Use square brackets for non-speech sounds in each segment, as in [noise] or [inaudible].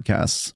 podcasts.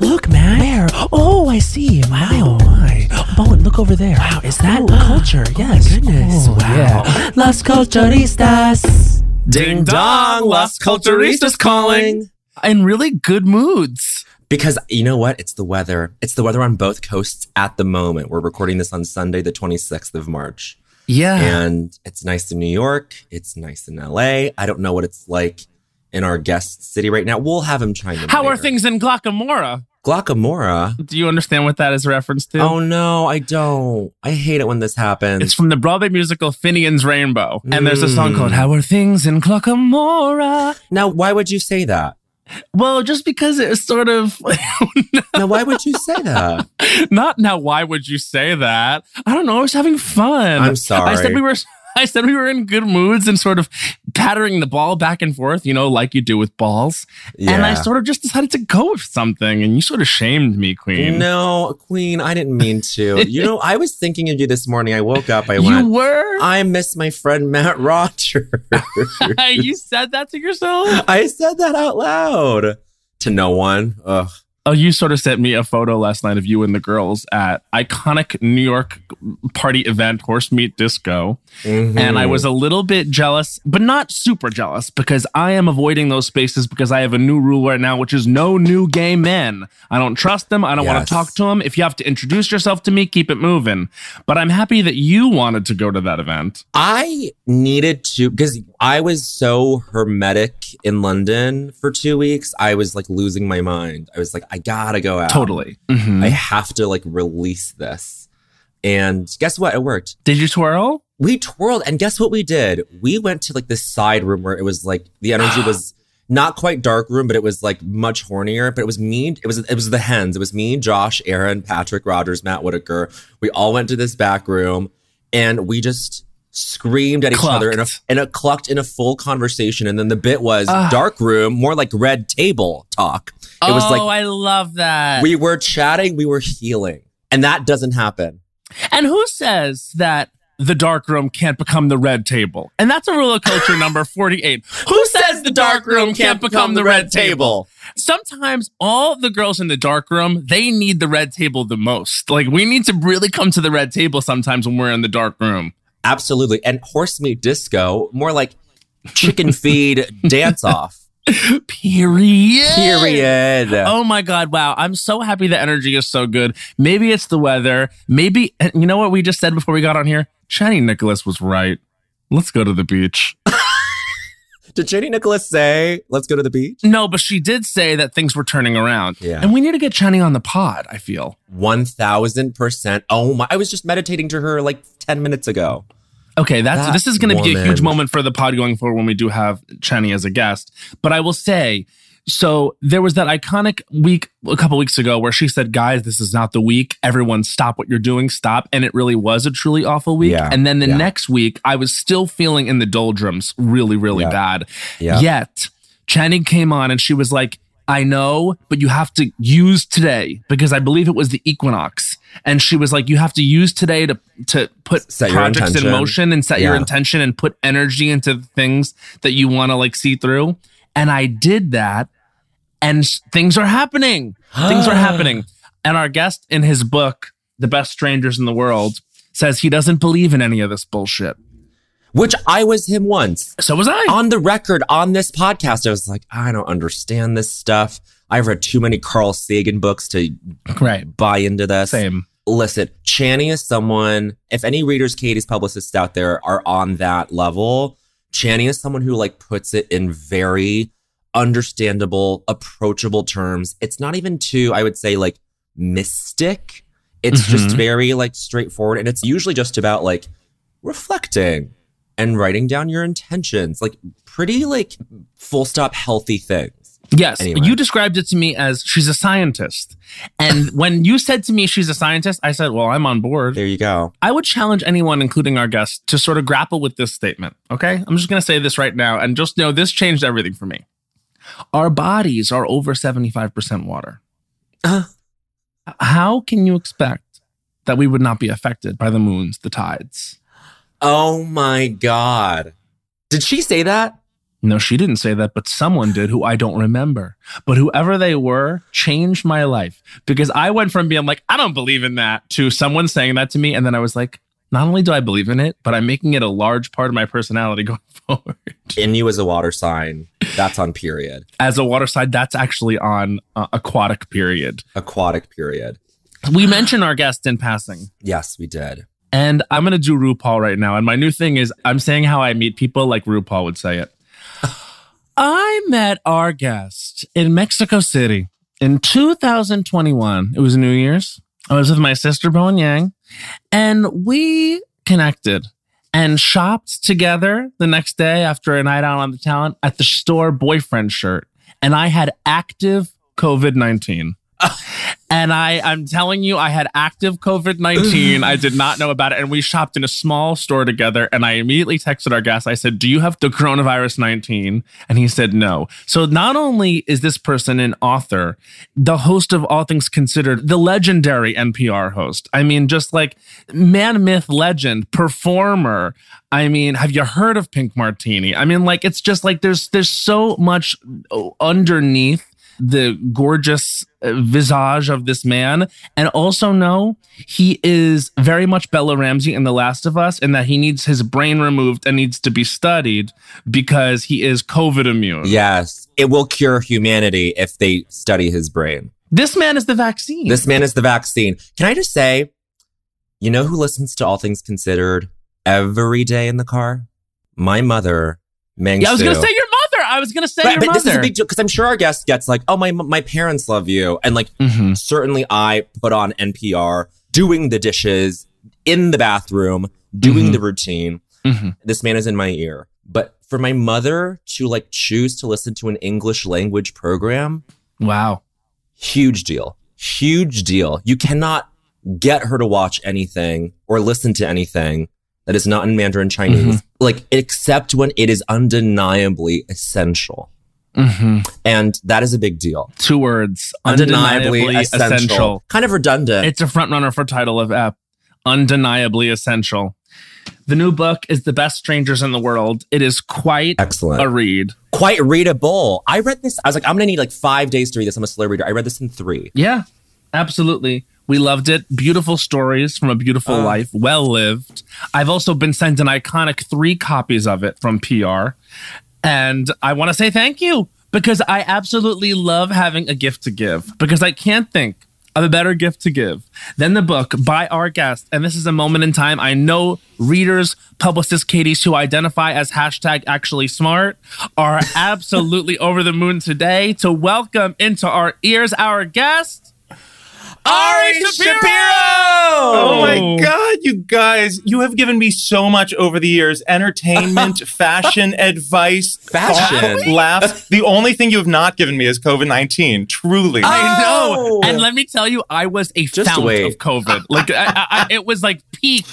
Look, man. Where? Oh, I see. Wow. Oh, my. Bowen, look over there. Wow, is that culture? Oh, yes. goodness. Oh, Wow. Yeah. Las Culturistas. Ding dong, Las Culturistas calling. In really good moods. Because you know what? It's the weather. It's the weather on both coasts at the moment. We're recording this on Sunday, the 26th of March. Yeah. And it's nice in New York. It's nice in LA. I don't know what it's like in our guest city right now. We'll have him chime in. How are things in Glocca Morra? Glockamora. Do you understand what that is a reference to? Oh no, I don't. I hate it when this happens. It's from the Broadway musical Finian's Rainbow. And there's a song Mm. called How Are Things in Glocca Morra? now, why would you say that? Well, just because it was sort of [laughs] Now, why would you say that? [laughs] not now. Why would you say that? I don't know. I was having fun. I'm sorry. I said we were. I said we were in good moods and sort of pattering the ball back and forth, you know, like you do with balls. And I sort of just decided to go with something, and you sort of shamed me, Queen. No, Queen, I didn't mean to. [laughs] You know, I was thinking of you this morning. I woke up. I you were. I miss my friend Matt [laughs] Rogers. [laughs] you said that to yourself. I said that out loud to no one. Ugh. Oh, you sort of sent me a photo last night of you and the girls at iconic New York party event, Horse Meat Disco. Mm-hmm. And I was a little bit jealous, but not super jealous because I am avoiding those spaces because I have a new rule right now, which is no new gay men. I don't trust them. I don't want to talk to them. If you have to introduce yourself to me, keep it moving. But I'm happy that you wanted to go to that event. I needed to because I was so hermetic in London for two weeks. I was like losing my mind. I was like, I gotta go out. Totally. Mhm. I have to like release this. And guess what? It worked. Did you twirl? We twirled, and guess what we did? We went to like this side room where it was like the energy [gasps] was not quite dark room, but it was like much hornier. But it was me. It was it was the hens. It was me, Josh, Aaron, Patrick Rogers, Matt Whitaker. We all went to this back room, and we just screamed at each other in a Clucked. in a clucked in a full conversation. And then the bit was dark room, more like red table talk. It was oh, like I love that. we were chatting, we were healing, and that doesn't happen. And who says that the dark room can't become the red table? And that's a rule of culture [laughs] number 48. Who says the dark room can't become the red table? Sometimes all the girls in the dark room, they need the red table the most. Like we need to really come to the red table sometimes when we're in the dark room. Absolutely. And horse meat disco, more like chicken feed [laughs] dance off. Period. Period. Oh my God. Wow. I'm so happy the energy is so good. Maybe it's the weather. Maybe, you know what we just said before we got on here? Chani Nicholas was right. Let's go to the beach. [laughs] Did Jenny Nicholas say, let's go to the beach? No, but she did say that things were turning around. Yeah. And we need to get Chani on the pod, I feel. 1000%. Oh my. I was just meditating to her like 10 minutes ago. Okay, that's That this is going to be a huge moment for the pod going forward when we do have Chani as a guest. But I will say, so there was that iconic week a couple weeks ago where she said, "Guys, this is not the week. Everyone, stop what you're doing. Stop." And it really was a truly awful week. Yeah, And then the yeah. next week, I was still feeling in the doldrums, really, really Yeah, bad. yeah. Yet Chani came on and she was like. I know, but you have to use today because I believe it was the equinox. And she was like, you have to use today to to put Set projects in motion and set your intention and put energy into things that you want to like see through. And I did that, and things are happening. things are [gasps] happening. And our guest in his book, The Best Strangers in the World, says he doesn't believe in any of this bullshit. Which I was him once. So was I. On the record, on this podcast, I was like, I don't understand this stuff. I've read too many Carl Sagan books to right. buy into this. Same. Listen, Chani is someone, if any readers, Katie's publicists out there are on that level, Chani is someone who like puts it in very understandable, approachable terms. It's not even too, I would say, like mystic. It's just Mhm. very like straightforward. And it's usually just about like reflecting and writing down your intentions, like pretty like full stop healthy things. Yes, Anyway. you described it to me as she's a scientist. And [laughs] when you said to me she's a scientist, I said, well, I'm on board. There you go. I would challenge anyone, including our guest, to sort of grapple with this statement. Okay. I'm just going to say this right now and just know this changed everything for me. Our bodies are over 75% water. Uh. How can you expect that we would not be affected by the moons, the tides? Oh my God. Did she say that? No, she didn't say that, but someone did who I don't remember. But whoever they were changed my life because I went from being like, I don't believe in that to someone saying that to me. And then I was like, not only do I believe in it, but I'm making it a large part of my personality [laughs] going forward. In you as a water sign. That's on period. As a water sign, that's actually on uh, aquatic period. Aquatic period. We mentioned our guest in passing. Yes, we did. And I'm going to do RuPaul right now. And my new thing is I'm saying how I meet people like RuPaul would say it. [sighs] I met our guest in Mexico City in 2021. It was New Year's. I was with my sister, Bowen Yang, and we connected and shopped together the next day after a night out on the town at the store boyfriend shirt. And I had active COVID 19. [laughs] And I, I'm telling you, I had active COVID 19. I did not know about it. And we shopped in a small store together. And I immediately texted our guest. I said, Do you have the coronavirus 19? And he said, No. So not only is this person an author, the host of All Things Considered, the legendary NPR host. I mean, just like man, myth, legend, performer. I mean, have you heard of Pink Martini? I mean, like, it's just like there's there's so much underneath the gorgeous uh, visage of this man and also know he is very much Bella Ramsey in The Last of Us and that he needs his brain removed and needs to be studied because he is COVID immune. Yes. It will cure humanity if they study his brain. This man is the vaccine. This man is the vaccine. Can I just say, you know who listens to All Things Considered every day in the car? My mother, Meng yeah, I was going to say your mother. I was going to say But, your but mother. this is a big deal because I'm sure our guest gets like, oh, my my parents love you, and like Mhm. certainly I put on NPR doing the dishes in the bathroom, doing Mhm. the routine. Mhm. This man is in my ear. But for my mother to like choose to listen to an English language program, Wow. huge deal. Huge deal. You cannot get her to watch anything or listen to anything that is not in Mandarin Chinese, Mhm. like except when it is undeniably essential. hmm And that is a big deal. Two words. Undeniably, Undeniably, essential. essential. Kind of redundant. It's a front runner for title of ep. Undeniably essential. The new book is The Best Strangers in the World. It is quite Excellent. a read. Quite readable. I read this. I was like, I'm going to need like five days to read this. I'm a slow reader. I read this in three. Yeah, absolutely. We loved it. Beautiful stories from a beautiful Oh. life, well lived. I've also been sent an iconic three copies of it from PR. And I want to say thank you because I absolutely love having a gift to give because I can't think of a better gift to give than the book by our guest. And this is a moment in time. I know readers, publicists, Katie's who identify as hashtag actually smart are [laughs] absolutely over the moon today to welcome into our ears our guest. Ari Shapiro! Oh my God, you guys, you have given me so much over the years entertainment, [laughs] fashion, advice, Fashion? thought, laughs. The only thing you have not given me is COVID 19. Truly. I know. Oh! And let me tell you, I was a Just fount wait. of COVID. Like, I, I, I- it was like peak,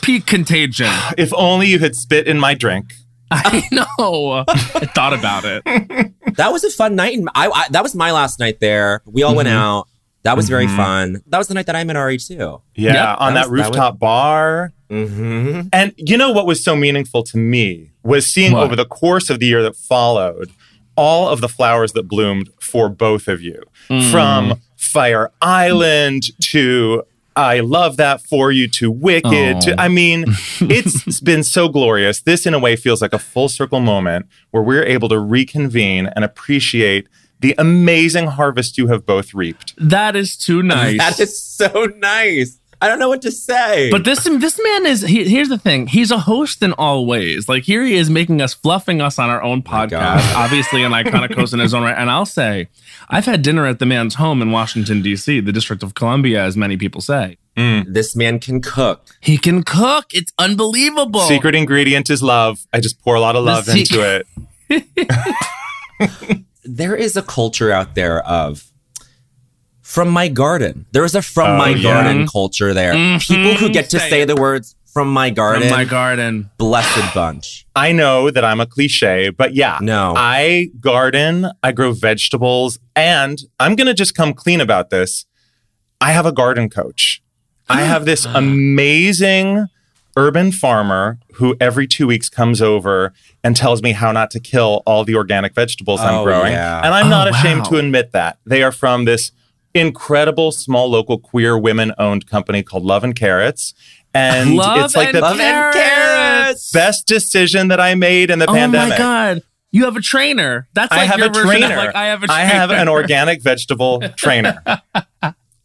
peak contagion. if only you had spit in my drink. [laughs] I know. I thought about it. [laughs] That was a fun night. And I, I that was my last night there. We all went Mm-hmm. out. That was very fun. That was the night that I met Ari too. Yeah, Yeah, on that that, was- that rooftop bar. Mm-hmm. And you know what was so meaningful to me was seeing What? over the course of the year that followed all of the flowers that bloomed for both of you. From Fire Island to I love that for you to Wicked Oh. to I mean, [laughs] it's been so glorious. This in a way feels like a full circle moment where we're able to reconvene and appreciate the amazing harvest you have both reaped. That is too [laughs] nice. That is so nice. I don't know what to say. But this this man is he, here's the thing. He's a host in all ways. Like here he is making us fluffing us on our own podcast. Obviously an iconic host in his own right. And I'll say, I've had dinner at the man's home in Washington D.C., the District of Columbia, as many people say. Mm. this man can cook. He can cook. It's unbelievable. Secret ingredient is love. I just pour a lot of love sec- into it. [laughs] [laughs] There is a culture out there of from my garden. There is a from Oh, my yeah. garden culture there. Mm-hmm. People who get to Say say the words from my From garden. my garden. blessed bunch. I know that I'm a cliche, but yeah. No. I garden, I grow vegetables, and I'm going to just come clean about this. I have a garden coach. I ah. have this amazing urban farmer who every two weeks comes over and tells me how not to kill all the organic vegetables I'm Oh, growing. yeah. And I'm Oh, not ashamed wow. to admit that. They are from this incredible small local queer women owned company called Love and Carrots. And Love it's like and the Love and carrots. best decision that I made in the Oh pandemic. Oh my god. You have a trainer. That's I have your a version trainer. of like I have a I trainer. have an organic vegetable [laughs] trainer.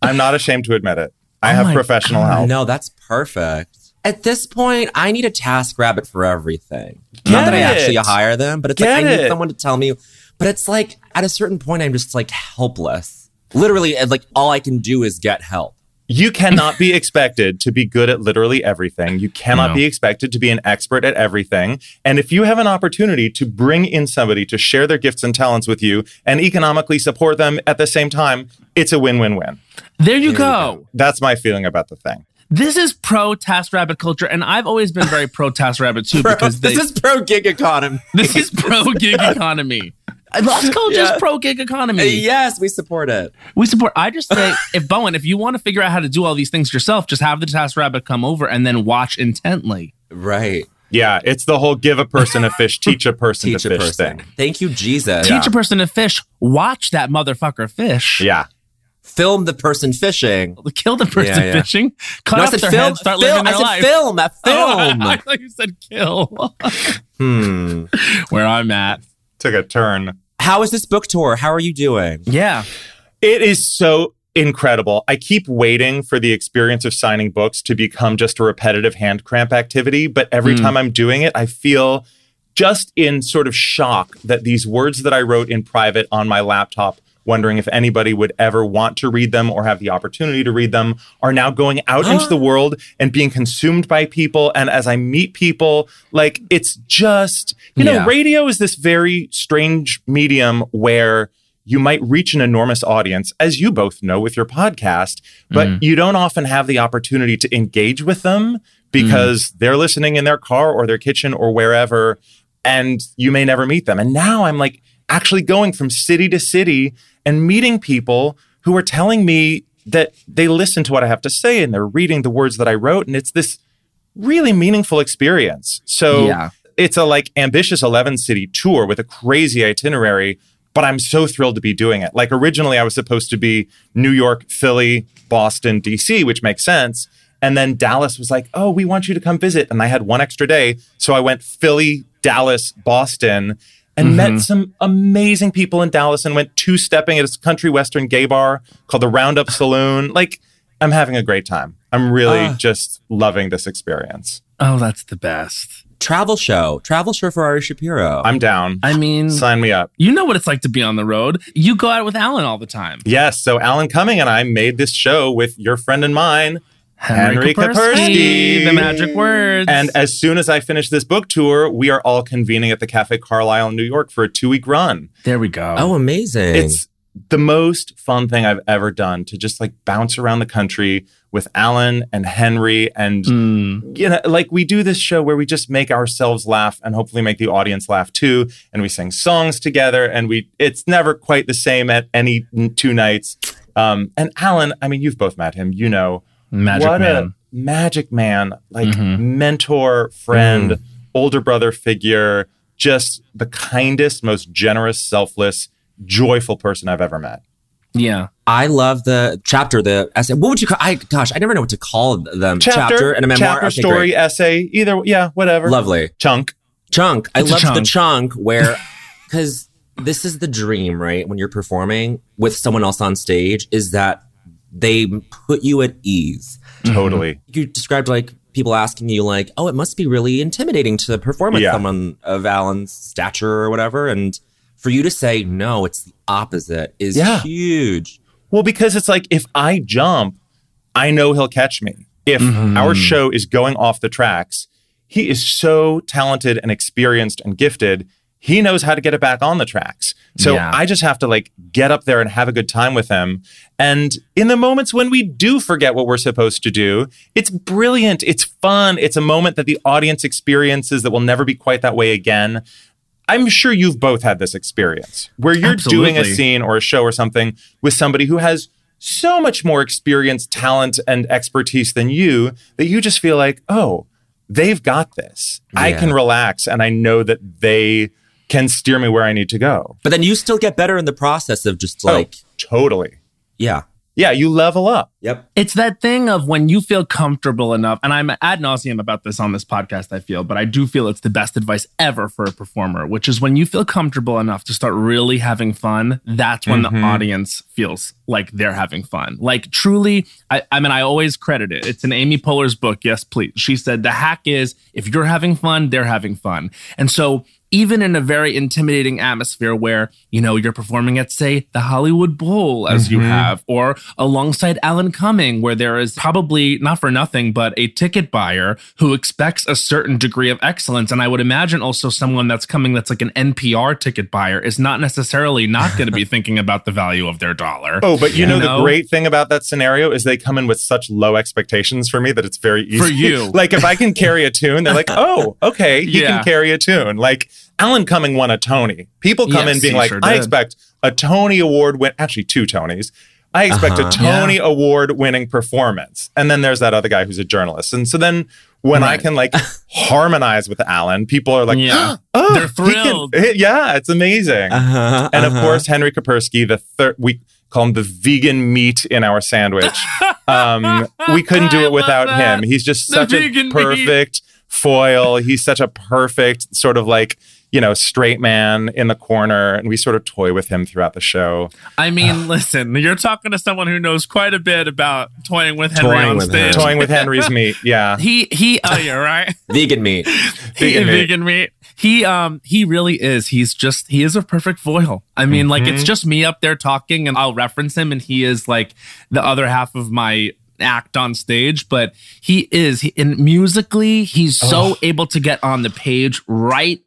I'm not ashamed to admit it. I Oh have my professional help. No, that's perfect. At this point, I need a task rabbit for everything. Get Not that I it. actually hire them, but it's like I need it. someone to tell me. But it's like at a certain point, I'm just like helpless. Literally, like all I can do is get help. You cannot be expected to be good at literally everything. You cannot No. be expected to be an expert at everything. And if you have an opportunity to bring in somebody to share their gifts and talents with you and economically support them at the same time, it's a win win win. there you go. That's my feeling about the thing. This is pro Task Rabbit culture, and I've always been very pro Task Rabbit too [laughs] because they, this is pro gig economy. [laughs] this is pro gig economy. [laughs] Lost culture is pro gig economy. Uh, yes, we support it. We support. I just say, if Bowen, if you want to figure out how to do all these things yourself, just have the Task Rabbit come over and then watch intently. Right. Yeah, it's the whole give a person a fish, teach a person Teach to a fish person. thing. Thank you, Jesus. Teach a person to fish. Watch that motherfucker fish. Yeah. Film the person fishing. [laughs] Kill the person Yeah, yeah. fishing. Cut No, I off said their film. head. Start film. living I said life. film. A [laughs] Oh, film. [laughs] I thought you said kill. hmm. Where I'm at. Took a turn. How is this book tour? How are you doing? Yeah. It is so incredible. I keep waiting for the experience of signing books to become just a repetitive hand cramp activity, but every Mm. time I'm doing it, I feel just in sort of shock that these words that I wrote in private on my laptop, wondering if anybody would ever want to read them or have the opportunity to read them, are now going out [gasps] into the world and being consumed by people. And as I meet people, like it's just, you know, radio is this very strange medium where you might reach an enormous audience, as you both know with your podcast, but Mm. you don't often have the opportunity to engage with them because they're listening in their car or their kitchen or wherever, and you may never meet them. And now I'm like actually going from city to city and meeting people who are telling me that they listen to what I have to say and they're reading the words that I wrote. And it's this really meaningful experience. So Yeah. it's a like ambitious 11 city tour with a crazy itinerary, but I'm so thrilled to be doing it. Like originally I was supposed to be New York, Philly, Boston, DC, which makes sense. And then Dallas was like, "Oh, we want you to come visit." And I had one extra day, so I went Philly, Dallas, Boston and met some amazing people in Dallas and went two-stepping at a country western gay bar called the Roundup Saloon. Like I'm having a great time. I'm really Ah. just loving this experience. Oh, that's the best. Travel show. Travel show for Ari Shapiro. I'm down. I mean, Sign me up. you know what it's like to be on the road. You go out with Alan all the time. Yes. So Alan Cumming and I made this show with your friend and mine. Henry Koperski, Koperski. The magic words. And as soon as I finish this book tour, we are all convening at the Cafe Carlyle in New York for a two week run. there we go. oh, amazing. It's the most fun thing I've ever done to just like bounce around the country with Alan and Henry and Mm. you know like we do this show where we just make ourselves laugh and hopefully make the audience laugh too and we sing songs together and we it's never quite the same at any two nights um and Alan I mean you've both met him you know Magic what man. a magic man like Mhm. mentor friend older brother figure just the kindest most generous selfless joyful person I've ever met yeah. I love the chapter, the essay. What would you call? I gosh, I never know what to call them. Chapter, and a memoir. chapter Okay, story great. essay either yeah whatever Lovely chunk chunk. I love the chunk. chunk where [laughs] because this is the dream, right? When you're performing with someone else on stage, is that they put you at ease. totally You described like people asking you like, "Oh, it must be really intimidating to perform with Yeah. someone of Alan's stature or whatever," and for you to say no, it's the opposite is Yeah. huge. Well, because it's like if I jump, I know he'll catch me. If Mm-hmm. our show is going off the tracks, he is so talented and experienced and gifted. He knows how to get it back on the tracks. So Yeah. I just have to like get up there and have a good time with him. And in the moments when we do forget what we're supposed to do, it's brilliant. It's fun. It's a moment that the audience experiences that will never be quite that way again. I'm sure you've both had this experience where you're doing a scene or a show or something with somebody who has so much more experience, talent, and expertise than you that you just feel like, oh, they've got this. I can relax and I know that they can steer me where I need to go. But then you still get better in the process of just like, oh, totally. yeah, Yeah, you level up. yep. It's that thing of when you feel comfortable enough, and I'm ad nauseum about this on this podcast, I feel, but I do feel it's the best advice ever for a performer, which is when you feel comfortable enough to start really having fun, that's when Mhm. the audience feels like they're having fun. Like truly, I, I mean, I always credit it. It's in Amy Poehler's book, Yes, Please. She said the hack is if you're having fun, they're having fun. And so even in a very intimidating atmosphere where, you know, you're performing at, say, the Hollywood Bowl, as you mm-hmm. have, or alongside Alan Cumming, where there is probably, not for nothing, but a ticket buyer who expects a certain degree of excellence. And I would imagine also someone that's coming that's like an NPR ticket buyer is not necessarily not going to be [laughs] thinking about the value of their dollar. Oh, but you You know, know? the great thing about that scenario is they come in with such low expectations for me that it's very easy. For you. [laughs] like if I can carry a tune, they're like, oh, okay, he Yeah. can carry a tune. Like Alan Cumming won a Tony. People come Yes, in being like, sure I expect a Tony Award win, actually two Tonys. I expect Uh-huh. a Tony Award winning performance. And then there's that other guy who's a journalist. And so then when I can like [laughs] harmonize with Alan, people are like, Yeah. [gasps] oh, They're he can- thrilled. yeah, it's amazing Uh-huh, and of uh-huh. course Henry Koperski, the third we call him the vegan meat in our sandwich. [laughs] Um, we couldn't do it without that. him. He's just The such a perfect. meat. Perfect foil. He's such a perfect sort of like you know straight man in the corner, and we sort of toy with him throughout the show. I mean, listen, you're talking to someone who knows quite a bit about toying with Henry Toying on with stage. him. Toying with Henry's meat, [laughs] yeah. He he oh yeah, right? [laughs] vegan meat. He- Vegan meat. vegan meat. He um he really is. He's just he is a perfect foil. I mean, like Mm-hmm. it's just me up there talking and I'll reference him and he is like the other half of my act on stage, but he is he, and musically he's so able to get on the page right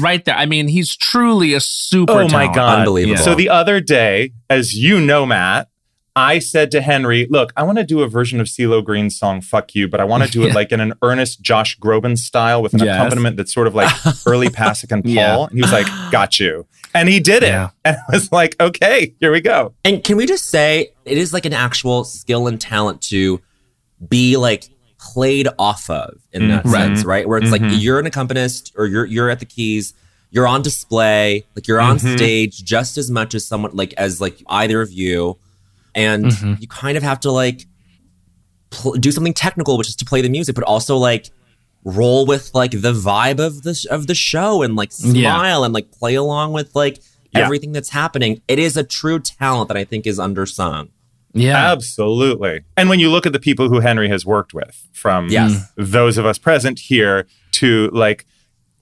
right there. I mean, he's truly a super Oh my talent. god! Unbelievable. So the other day, as you know, Matt, I said to Henry, "Look, I want to do a version of CeeLo Green's song "Fuck You," but I want to do it [laughs] Yeah. like in an earnest Josh Groban style with an Yes. accompaniment that's sort of like [laughs] early Pasek and Paul." Yeah. And he was like, "Got you," and he did it. Yeah. And I was like, "Okay, here we go." And can we just say it is like an actual skill and talent to be like played off of in that Mhm. sense, right? Where it's Mhm. like you're an accompanist or you're you're at the keys, you're on display, like you're on Mhm. stage just as much as someone like as like either of you, and Mhm. you kind of have to like pl- do something technical, which is to play the music, but also like roll with like the vibe of the of the show and like Yeah. smile and like play along with like Yeah. everything that's happening. It is a true talent that I think is undersung. Yeah. Absolutely. And when you look at the people who Henry has worked with, from Yes. those of us present here to like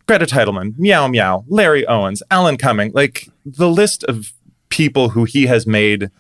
Greta Titelman, Meow Meow, Larry Owens, Alan Cumming, like the list of people who he has made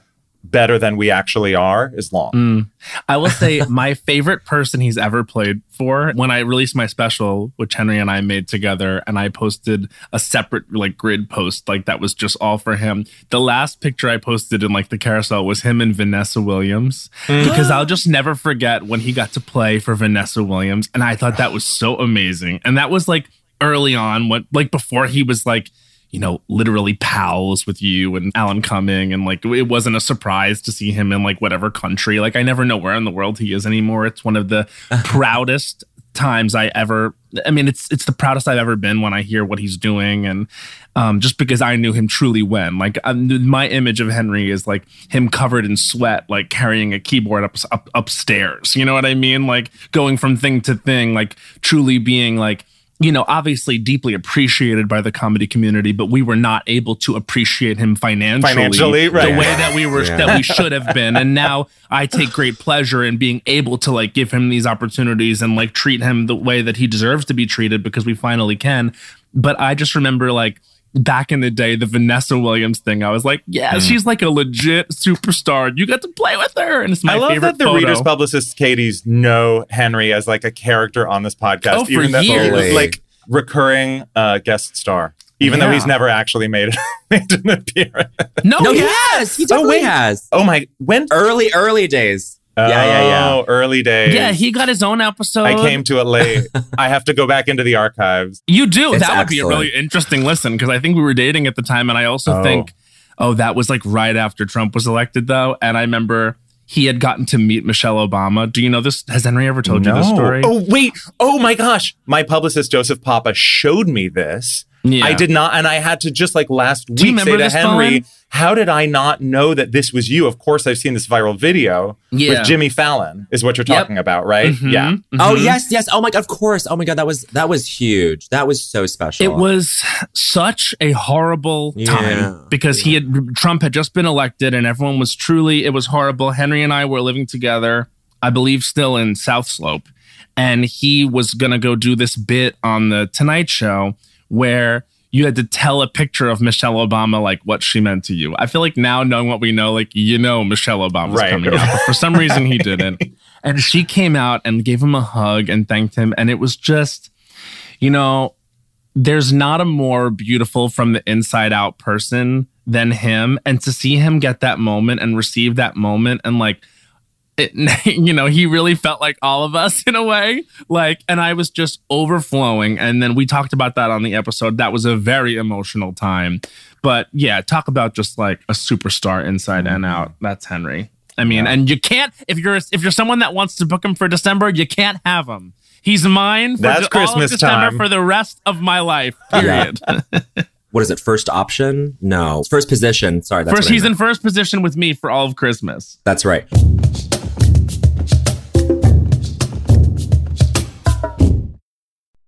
better than we actually are is long. Mm. I will say [laughs] my favorite person he's ever played for when I released my special, which Henry and I made together, and I posted a separate like grid post, like that was just all for him. The last picture I posted in like the carousel was him and Vanessa Williams because I'll just never forget when he got to play for Vanessa Williams, and I thought that was so amazing. And that was like early on, what like before he was like you know, literally pals with you and Alan Cumming. And like, it wasn't a surprise to see him in like whatever country. Like, I never know where in the world he is anymore. It's one of the [laughs] proudest times I ever, I mean, it's, it's the proudest I've ever been when I hear what he's doing. And um, just because I knew him truly when, like, um, my image of Henry is like him covered in sweat, like carrying a keyboard up, up upstairs. You know what I mean? Like going from thing to thing, like truly being like, you know, obviously deeply appreciated by the comedy community, but we were not able to appreciate him financially, Financially, right. the way that we were Yeah. that we [laughs] should have been. And now I take great pleasure in being able to like give him these opportunities and like treat him the way that he deserves to be treated because we finally can. But I just remember like back in the day, the Vanessa Williams thing. I was like, yeah, she's like a legit superstar. You got to play with her, and it's my I love favorite that the photo. readers publicists Katie's know Henry as like a character on this podcast, Oh, for even though years. like recurring uh, guest star, even though he's never actually made, [laughs] made an appearance. no, No, he yeah. has. He definitely wait. has. Oh my, when? Early, early days. Yeah, yeah, yeah. Oh, early days. Yeah, he got his own episode. I came to it late. [laughs] I have to go back into the archives. You do. It's that would be a really interesting listen because I think we were dating at the time, and I also Oh. think, oh, that was like right after Trump was elected, though. And I remember he had gotten to meet Michelle Obama. Do you know this? Has Henry ever told you this story? Oh wait. Oh my gosh. My publicist Joseph Papa showed me this. Yeah. I did not, and I had to just like last you week say remember to Henry, Bowen? "How did I not know that this was you?" Of course, I've seen this viral video Yeah. with Jimmy Fallon. Is what you're Yep. talking about, right? Mhm, Yeah. Oh mhm. yes, yes. Oh my god, of course. Oh my god, that was that was huge. That was so special. It was such a horrible Yeah. time because he had Trump had just been elected and everyone was truly it was horrible. Henry and I were living together, I believe still in South Slope, and he was going to go do this bit on the Tonight show where you had to tell a picture of Michelle Obama like what she meant to you. I feel like now knowing what we know like you know Michelle Obama's Right. coming out, but for some [laughs] reason he didn't. And she came out and gave him a hug and thanked him and it was just you know there's not a more beautiful from the inside out person than him and to see him get that moment and receive that moment and like it, [laughs] you know he really felt like all of us [laughs] in a way like and i was just overflowing and then we talked about that on the episode that was a very emotional time but yeah talk about just like a superstar inside and out that's henry i mean and you can't if you're if you're someone that wants to book him for december you can't have him He's mine for That's the- all of Christmas December time. for the rest of my life. Yeah. Period. [laughs] what is it? First option? No, first position. Sorry, that's First, he's in first position with me for all of Christmas. That's right.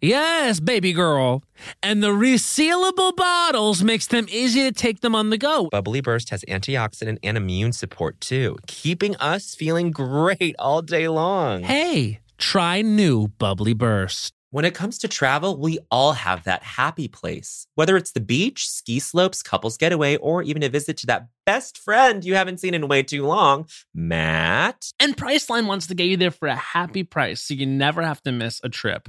Yes, baby girl. And the resealable bottles makes them easy to take them on the go. Bubbly Burst has antioxidant and immune support too, keeping us feeling great all day long. Hey, try new Bubbly Burst. When it comes to travel, we all have that happy place. Whether it's the beach, ski slopes, couples getaway, or even a visit to that best friend you haven't seen in way too long, Matt. And Priceline wants to get you there for a happy price so you never have to miss a trip.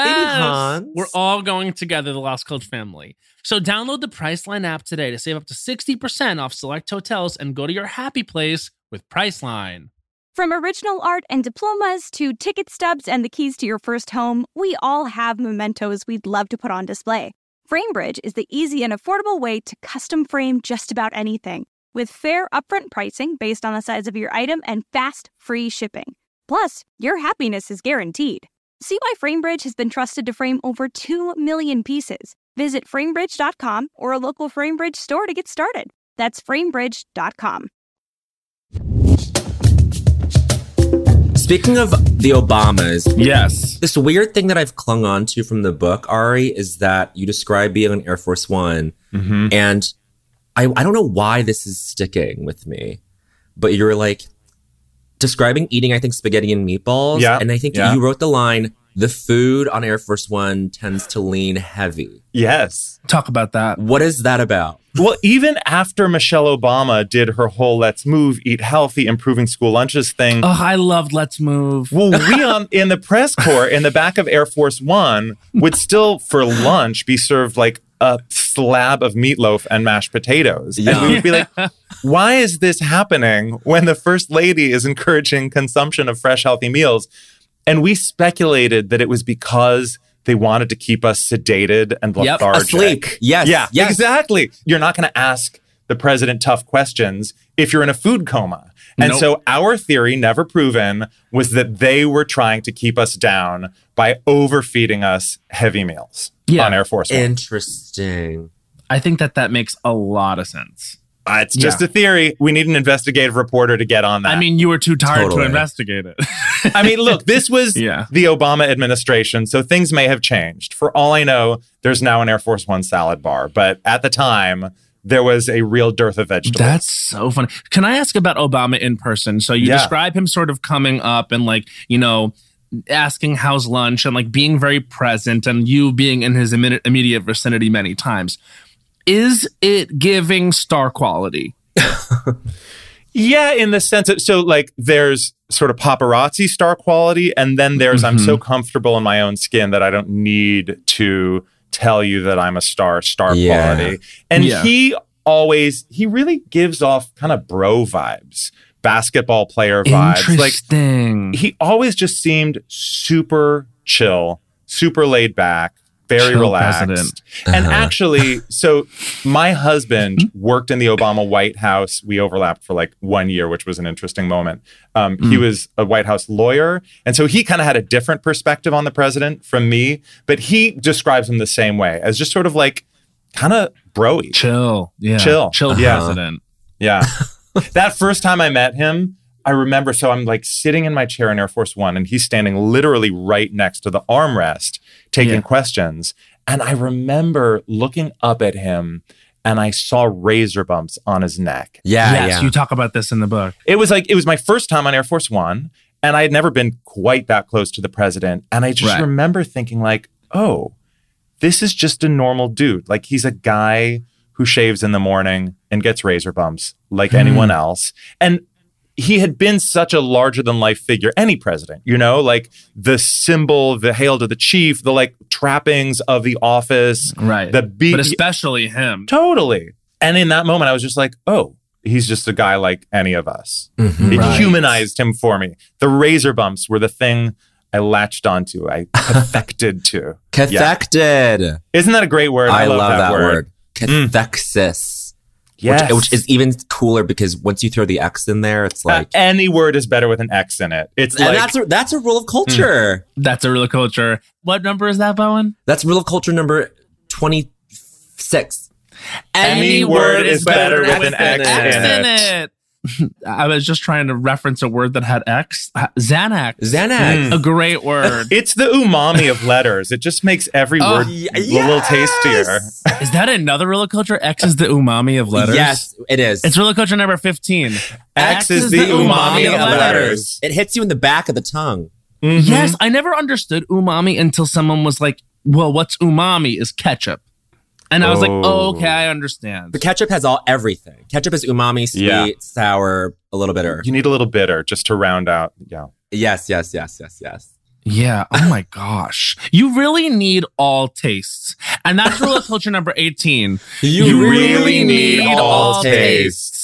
Yes. Hans. We're all going together, the Las Cultch family. So download the Priceline app today to save up to 60% off select hotels and go to your happy place with Priceline. From original art and diplomas to ticket stubs and the keys to your first home, we all have mementos we'd love to put on display. FrameBridge is the easy and affordable way to custom frame just about anything with fair upfront pricing based on the size of your item and fast, free shipping. Plus, your happiness is guaranteed. See why FrameBridge has been trusted to frame over 2 million pieces. Visit framebridge.com or a local FrameBridge store to get started. That's framebridge.com. Speaking of the Obamas, Yes. this weird thing that I've clung on to from the book, Ari, is that you describe being on Air Force One, Mm-hmm. and I, I don't know why this is sticking with me, but you're like describing eating, I think, spaghetti and meatballs. Yeah, And I think yeah. you wrote the line, the food on Air Force One tends to lean heavy. Yes. Talk about that. What is that about? Well, even after Michelle Obama did her whole let's move, eat healthy, improving school lunches thing, Oh, I loved Let's Move. well, [laughs] we on in the press corps in the back of Air Force One would still for lunch be served like a slab of meatloaf and mashed potatoes. And we would be like, [laughs] why is this happening when the first lady is encouraging consumption of fresh, healthy meals? And we speculated that it was because they wanted to keep us sedated and Yep, lethargic. Asleep. Yes. Yeah, Yes. exactly. You're not going to ask the president tough questions if you're in a food coma. And Nope. so our theory, never proven, was that they were trying to keep us down by overfeeding us heavy meals Yeah. on Air Force One. Interesting. I think that that makes a lot of sense. Uh, it's just Yeah. a theory. We need an investigative reporter to get on that. I mean, you were too tired Totally. to investigate it. [laughs] I mean, look, this was Yeah. the Obama administration, so things may have changed. For all I know, there's now an Air Force One salad bar, but at the time, there was a real dearth of vegetables. That's so funny. Can I ask about Obama in person? So you Yeah. describe him sort of coming up and like, you know, asking how's lunch and like being very present and you being in his immediate, immediate vicinity many times. Is it giving star quality? [laughs] Yeah, in the sense that so like there's sort of paparazzi star quality, and then there's I'm so mm-hmm. comfortable in my own skin that I don't need to tell you that I'm a star, star Yeah. quality. And Yeah. he always he really gives off kind of bro vibes, basketball player vibes. Like he always just seemed super chill, super laid back, very Chill relaxed. president. And Uh-huh. actually, so my husband worked in the Obama White House. We overlapped for like one year, which was an interesting moment. Um, He was a White House lawyer. And so he kind of had a different perspective on the president from me, but he describes him the same way as just sort of like kind of broy. chill. Yeah. Chill. Chill Yeah. president. Yeah. [laughs] that first time I met him, I remember. So I'm like sitting in my chair in Air Force One, and he's standing literally right next to the armrest taking Yeah. questions. And I remember looking up at him and I saw razor bumps on his neck. Yeah, yes, yeah. you talk about this in the book. It was like, it was my first time on Air Force One, and I had never been quite that close to the president. And I just Right. remember thinking, like, oh, this is just a normal dude. Like, he's a guy who shaves in the morning and gets razor bumps like hmm. anyone else. And he had been such a larger than life figure, any president, you know, like the symbol, the hail to the chief, the like trappings of the office, Right. the beat. but especially him. totally. And in that moment, I was just like, oh, he's just a guy like any of us. Mhm. It Right. humanized him for me. The razor bumps were the thing I latched onto, I [laughs] cathected to. Cathected. Isn't that a great word? I, love, that, word. word. Cathexis. Yes. Which, which is even cooler because once you throw the X in there, it's Uh, like. any word is better with an X in it. It's and like that's a, that's a rule of culture. That's a rule of culture. What number is that, Bowen? That's rule of culture number 26. Any word is better with an X X in in it. it. I was just trying to reference a word that had X. Xanax. Xanax. A great [laughs] word. it's the umami of letters. It just makes every Oh, word Y- a little tastier. Is that another real culture? X is the umami of letters. Yes, it is. It's real culture number 15. X is the umami of letters. It hits you in the back of the tongue. Mhm. Yes, I never understood umami until someone was like, well, what's umami is ketchup. And I was like, Oh. oh, okay, I understand. The ketchup has all everything. Ketchup is umami, sweet, Yeah. sour, a little bitter. You need a little bitter just to round out. Yeah. Yes, yes, yes, yes, yes. Yeah. Oh my [laughs] gosh. You really need all tastes. And that's rule of [laughs] culture number 18. You really need all tastes.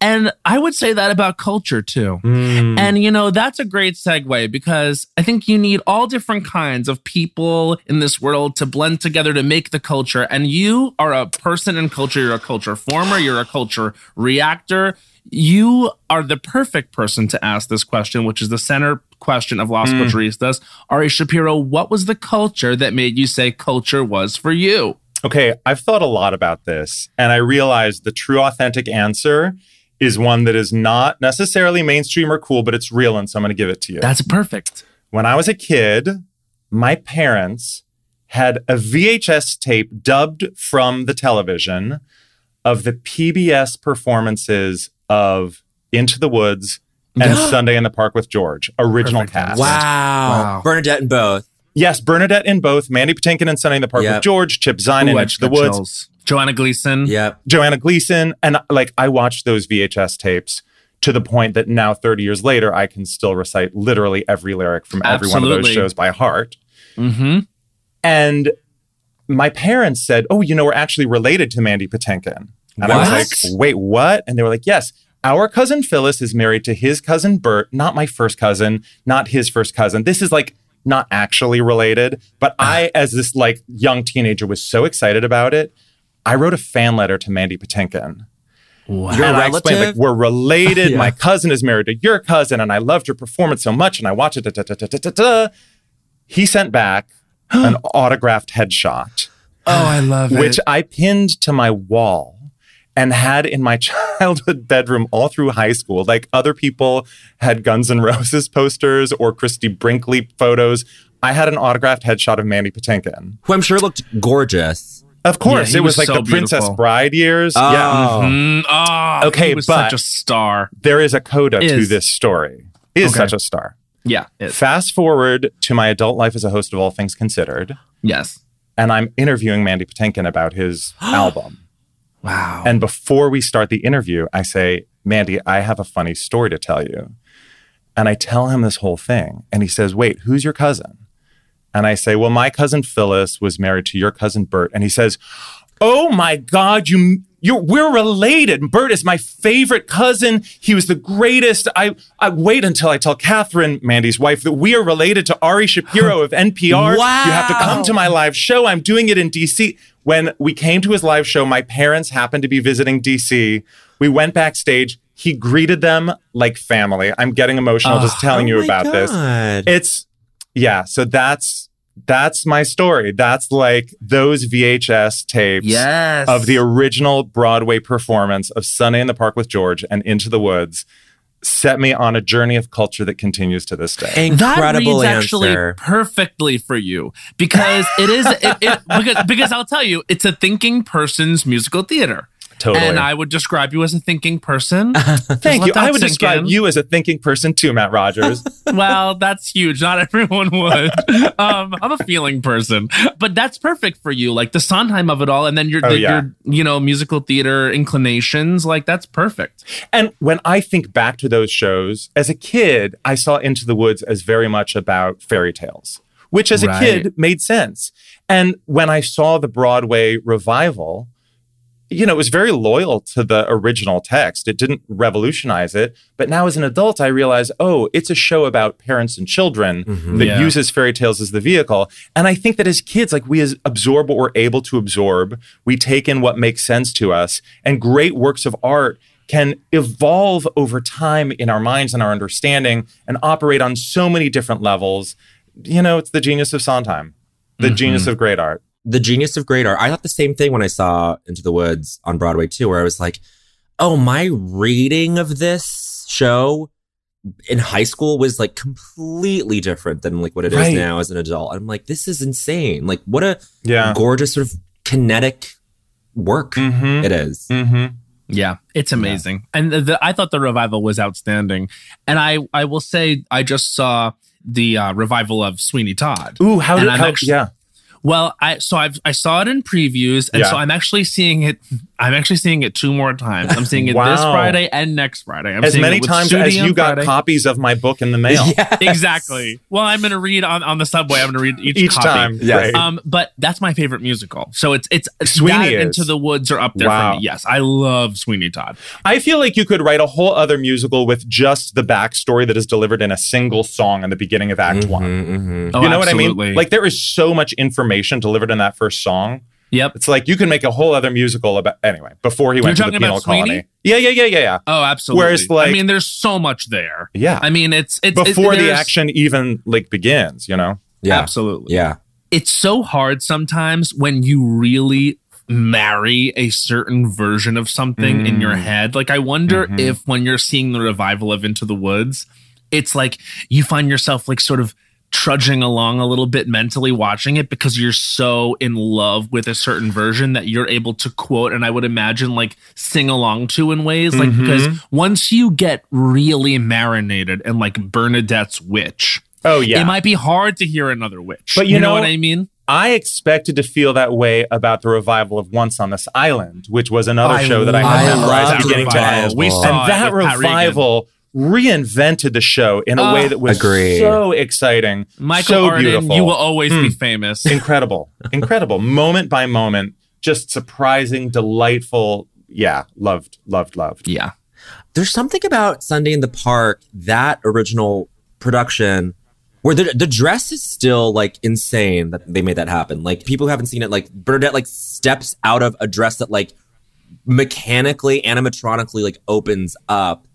And I would say that about culture too. Mm. And you know, that's a great segue because I think you need all different kinds of people in this world to blend together to make the culture. And you are a person in culture, you're a culture former, you're a culture reactor. You are the perfect person to ask this question, which is the center question of Las Mm. Culturistas. Ari Shapiro, what was the culture that made you say culture was for you? Okay, I've thought a lot about this, and I realized the true authentic answer is one that is not necessarily mainstream or cool, but it's real, and so I'm going to give it to you. That's perfect. when I was a kid, my parents had a VHS tape dubbed from the television of the PBS performances of Into the Woods and [gasps] Sunday in the Park with George, original Perfect. cast. Wow. Wow. Bernadette in both. Yes, Bernadette in both, Mandy Patinkin and Sunday in the Park Yep. with George, Chip Zien in Ooh, I Into the got Woods, chills. Joanna Gleason. Yep. Joanna Gleason. And like I watched those VHS tapes to the point that now 30 years later, I can still recite literally every lyric from every one of those shows by heart. Mm-hmm. And my parents said, Oh, you know, we're actually related to Mandy Patinkin. And I was like, Wait, what? And they were like, Yes, our cousin Phyllis is married to his cousin Bert, not my first cousin, not his first cousin. This is like not actually related. But I, as this like young teenager, was so excited about it. I wrote a fan letter to Mandy Patinkin. Wow. You're a and I explained, like, we're related. [laughs] Yeah. My cousin is married to your cousin, and I loved your performance so much, and I watched it. Da, da, da, da, da, da, da. He sent back [gasps] an autographed headshot, Oh, I love it. which I pinned to my wall and had in my [laughs] childhood bedroom all through high school. Like other people had Guns N' Roses posters or Christie Brinkley photos. I had an autographed headshot of Mandy Patinkin. Who I'm sure looked gorgeous. Of course, he it was, was like so the Princess beautiful. Bride years. Oh. Yeah. Mm, oh, Okay, he was but- such a star. There is a coda to this story. He is Okay. such a star. Yeah. it- Fast forward to my adult life as a host of All Things Considered, yes. and I'm interviewing Mandy Patinkin about his [gasps] album. Wow. And before we start the interview, I say, Mandy, I have a funny story to tell you. And I tell him this whole thing. And he says, Wait, who's your cousin? And I say, Well, my cousin Phyllis was married to your cousin Bert. And he says, Oh my God, you you're we're related. Bert is my favorite cousin. He was the greatest. I I wait until I tell Catherine, Mandy's wife, that we are related to Ari Shapiro of NPR. Wow. You have to come to my live show. I'm doing it in DC. When we came to his live show, my parents happened to be visiting DC. We went backstage. He greeted them like family. I'm getting emotional just telling Oh you about this. It's yeah, so that's that's my story. That's like those VHS tapes yes. of the original Broadway performance of Sunday in the Park with George and Into the Woods set me on a journey of culture that continues to this day. Incredible that reads answer. actually perfectly for you because it is it, it, because because I'll tell you it's a thinking person's musical theater. Totally. And I would describe you as a thinking person. [laughs] Thank you. I would describe in. you as a thinking person too, Matt Rogers. [laughs] well, that's huge. Not everyone [laughs] would. Um, I'm a feeling person, but that's perfect for you. Like the Sondheim of it all, and then your, Oh, the, yeah. your you know musical theater inclinations. Like that's perfect. And when I think back to those shows, as a kid, I saw Into the Woods as very much about fairy tales, which as a Right. kid made sense. And when I saw the Broadway revival, you know, it was very loyal to the original text. It didn't revolutionize it. But now as an adult, I realize, oh, it's a show about parents and children mm-hmm. that Yeah. uses fairy tales as the vehicle. And I think that as kids, like we absorb what we're able to absorb, we take in what makes sense to us, and great works of art can evolve over time in our minds and our understanding and operate on so many different levels. You know, it's the genius of Sondheim, the mm-hmm. genius of great art. The genius of great art. I thought the same thing when I saw Into the Woods on Broadway too, where I was like, oh, my reading of this show in high school was like completely different than like what it is Right. now as an adult. I'm like, this is insane. Like, what a Yeah. gorgeous sort of kinetic work Mm-hmm. it is. Mm-hmm. Yeah, it's amazing. And the, the, I thought the revival was outstanding. And I I will say I just saw the uh, revival of Sweeney Todd. Ooh, how did I'm how, actu- yeah. Well, I so I've I saw it in previews, and Yeah. so I'm actually seeing it. I'm actually seeing it two more times. I'm seeing it this Friday and next Friday. I'm as seeing many it with times Sudi as you got Friday. copies of my book in the mail. [laughs] Yes. Exactly. Well, I'm going to read on, on the subway. I'm going to read each, Each copy. time. Yes. Right. Um, but that's my favorite musical. So it's it's Sweeney that is. Into the Woods are up there Wow. for me. Yes, I love Sweeney Todd. I feel like you could write a whole other musical with just the backstory that is delivered in a single song in the beginning of Act One. Mhm. Oh, you know what I mean? Like there is so much information delivered in that first song. Yep. It's like you can make a whole other musical about anyway. Before he You're went to the talking penal about Sweeney? colony. Yeah, yeah, yeah, yeah, yeah. Oh, absolutely. Whereas, like- I mean, there's so much there. Yeah. I mean, it's it's Before it, the action even like begins, you know. Yeah. Absolutely. Yeah. It's so hard sometimes when you really marry a certain version of something in your Mm. head. Like, I wonder Mhm. if when you're seeing the revival of Into the Woods, it's like you find yourself like sort of trudging along a little bit mentally watching it because you're so in love with a certain version that you're able to quote and I would imagine like sing along to in ways like Mhm. because once you get really marinated in like Bernadette's witch, Oh yeah. it might be hard to hear another witch. But you know, know- what I mean? I expected to feel that way about the revival of Once on This Island, which was another I show that I had memorized beginning to end. We saw and that revival reinvented the show in a Ah. way that was Agreed. so exciting, Michael so Arden, beautiful. you will always be Mm. famous. incredible, incredible, moment by moment, just surprising, delightful. Yeah, loved, loved, loved. yeah. There's something about Sunday in the Park, that original production, where the the dress is still like insane that they made that happen. Like people who haven't seen it, like Bernadette like steps out of a dress that like mechanically, animatronically like opens up.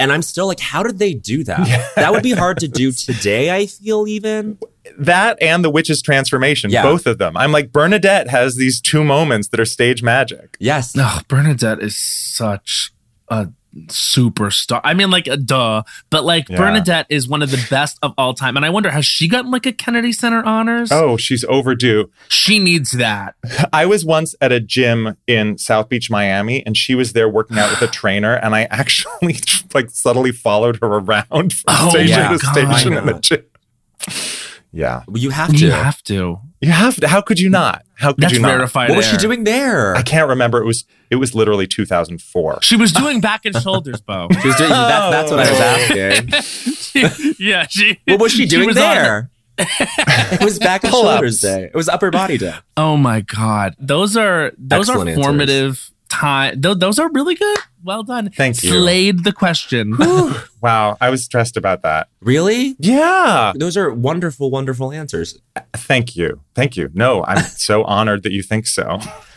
And I'm still like, how did they do that? That would be hard to do today, I feel even. That and the witch's transformation, Yeah. both of them. I'm like Bernadette has these two moments that are stage magic. Yes. Oh, Bernadette is such a superstar. I mean, like, a duh, but like, Yeah. Bernadette is one of the best of all time. And I wonder, has she gotten like a Kennedy Center honors? Oh, she's overdue. She needs that. [laughs] I was once at a gym in South Beach, Miami, and she was there working out with a [gasps] trainer, and I actually [laughs] like subtly followed her around from Oh, station yeah. to station in the gym. Yeah, You have to. You have to. you have to. How could you not? How could That's you not? rarefied what was she doing there? I can't remember. It was it was literally 2004. She was doing back and shoulders, Bo. She was doing, that, that's what I was Oh. asking. [laughs] yeah, she. What was she doing was on- there? it [laughs] was back and shoulders day. It was upper body day. Oh my god, those are those Excellent are answers. Formative time. Those, those are really good. Well done. Thank you. Slayed the question. [laughs] Wow, I was stressed about that. Really? Yeah, Those are wonderful, wonderful answers. thank you, thank you. No, I'm so honored that you think so. [laughs]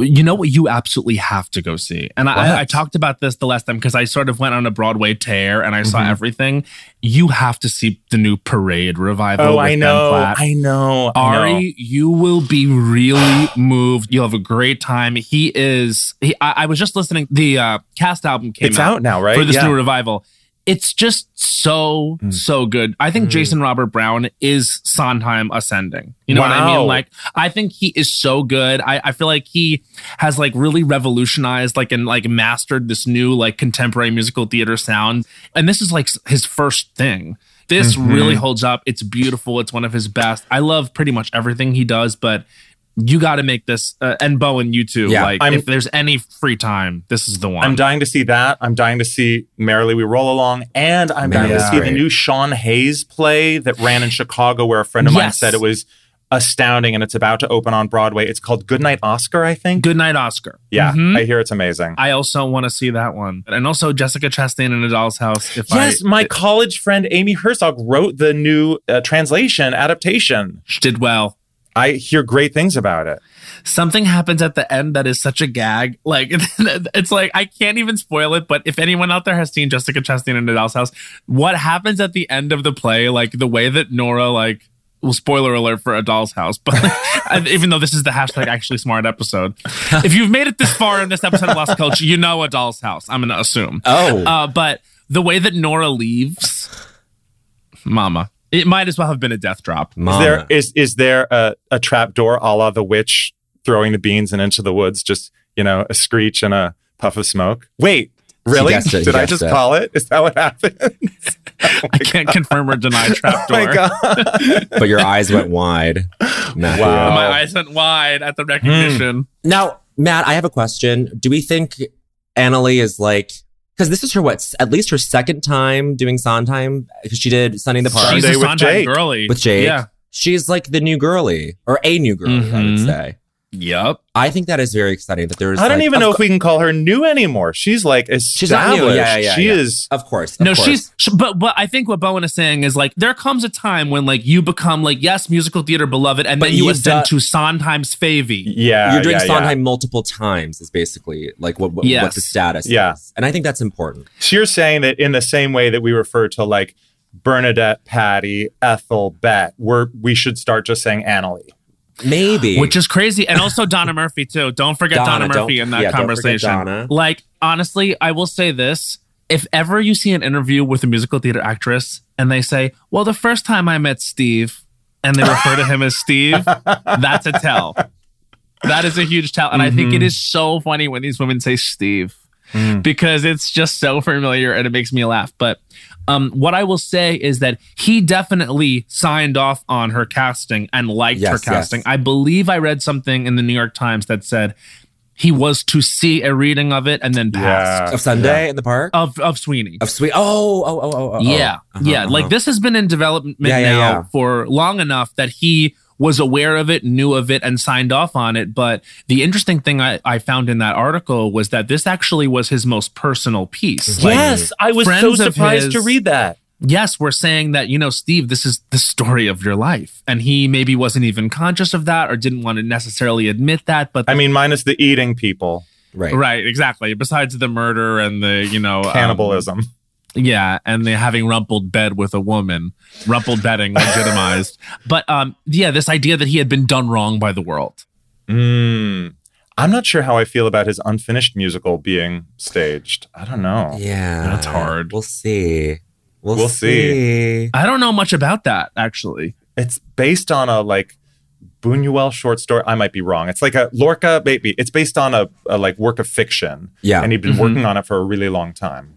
you know what you absolutely have to go see and I, I talked about this the last time because i sort of went on a broadway tear and i saw Mhm. everything you have to see the new parade revival Oh, I know, I know, I know. Ari, you will be really moved. You'll have a great time. He is. He, I, I was just listening. The uh, cast album came It's out now, right? for this Yeah. new revival. It's just so Mm. so good. I think Jason Robert Brown is Sondheim ascending. You know what I mean? Like I think he is so good. I, I feel like he has like really revolutionized like and like mastered this new like contemporary musical theater sound. And this is like his first thing. This Mhm. really holds up. It's beautiful. It's one of his best. I love pretty much everything he does, but you got to make this uh, and Bowen, you too. Yeah, like I'm- if there's any free time, this is the one. I'm dying to see that. I'm dying to see Merrily We Roll Along, and I'm dying to see Great. the new Sean Hayes play that ran in Chicago, where a friend of mine said it was astounding, and it's about to open on Broadway. It's called Goodnight Oscar, I think. Good night, Oscar. Yeah, Mhm. I hear it's amazing. I also want to see that one. And also Jessica Chastain in A Doll's House. If yes, I, my college friend Amy Herzog wrote the new uh, translation adaptation. she did well. I hear great things about it. Something happens at the end that is such a gag. Like [laughs] it's like I can't even spoil it. But if anyone out there has seen Jessica Chastain in A Doll's House, what happens at the end of the play? Like the way that Nora like. Well, spoiler alert for A Doll's House, but [laughs] even though this is the hashtag actually smart episode, [laughs] if you've made it this far in this episode of Lost Culture, you know A Doll's House. I'm gonna assume. Oh, Uh, but the way that Nora leaves, Mama, it might as well have been a death drop. Is Mama. there is is there a, a trap door a la the witch throwing the beans and into the woods? Just you know, a screech and a puff of smoke. Wait, really? guessed it, Did I guessed just it. call it? Is that what happened? [laughs] I can't confirm or deny [laughs] Oh trapdoor. my god! [laughs] but your eyes went wide. Matthew. Wow. My eyes went wide at the hmm. recognition. Now, Matt, I have a question. Do we think Annaleigh is like because this is her what at least her second time doing Sondheim because she did Sunny in the Park Sunday She's a Sondheim Jake. girly. with Jake. Yeah. She's like the new girly or a new girly, I would Mhm. say. Yep. I think that is very exciting that there's I don't like- even of know if we can call her new anymore. She's like established. She's not new. Yeah, yeah, yeah, she yeah. is. Of course. of No, course. she's, sh- but, but I think what Bowen is saying is like, there comes a time when like you become like, yes, musical theater beloved, and But then you you've ascend done- to Sondheim's favy. Yeah, You're doing yeah, yeah. Sondheim multiple times is basically like what what, Yes. what the status Yeah. is. And I think that's important. So you're saying that in the same way that we refer to like Bernadette, Patti, Ethel, Bette, we're we should start just saying Annaleigh. Maybe. Which is crazy. And also Donna Murphy, too. Don't forget Donna, Donna, Murphy in that yeah, conversation. Like, honestly, I will say this. If ever you see an interview with a musical theater actress and they say, Well, the first time I met Steve, and they refer to him as Steve, [laughs] that's a tell. That is a huge tell. And I think Mm-hmm. it is so funny when these women say Steve because it's just so familiar and it makes me laugh. But um, what I will say is that he definitely signed off on her casting and liked her casting. yes. I believe I read something in the New York Times that said he was to see a reading of it and then pass of Sunday in the park? of of Sweeney. Of sweet. Oh, oh, oh, oh, oh. yeah, Uh-huh, yeah. uh-huh. Like this has been in development Yeah, yeah, now yeah. for long enough that he was aware of it, knew of it, and signed off on it. But the interesting thing I, I found in that article was that this actually was his most personal piece. Like, yes, I was so friends of surprised to read that. yes, we're saying that, you know, Steve, this is the story of your life. And he maybe wasn't even conscious of that or didn't want to necessarily admit that. But I mean, minus the eating people, Right. right, exactly. Besides the murder and the, you know, um, cannibalism. Yeah, and the having rumpled bed with a woman, rumpled bedding legitimized. [laughs] but um, yeah, this idea that he had been done wrong by the world. Mm. I'm not sure how I feel about his unfinished musical being staged. I don't know. Yeah. That's hard. We'll see. We'll, We'll see. I don't know much about that actually. It's based on a like Buñuel short story. I might be wrong. It's like a Lorca, maybe. It's based on a, a like work of fiction. Yeah. and he'd been Mhm. working on it for a really long time.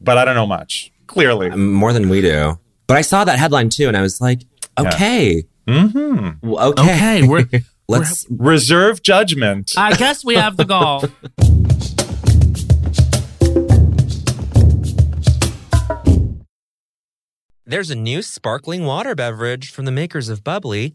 But I don't know much. Clearly. More than we do. But I saw that headline too, and I was like, okay. mm-hmm Well, okay. Okay, we're. [laughs] Let's. Reserve judgment. I guess we have the goal. [laughs] There's a new sparkling water beverage from the makers of Bubly,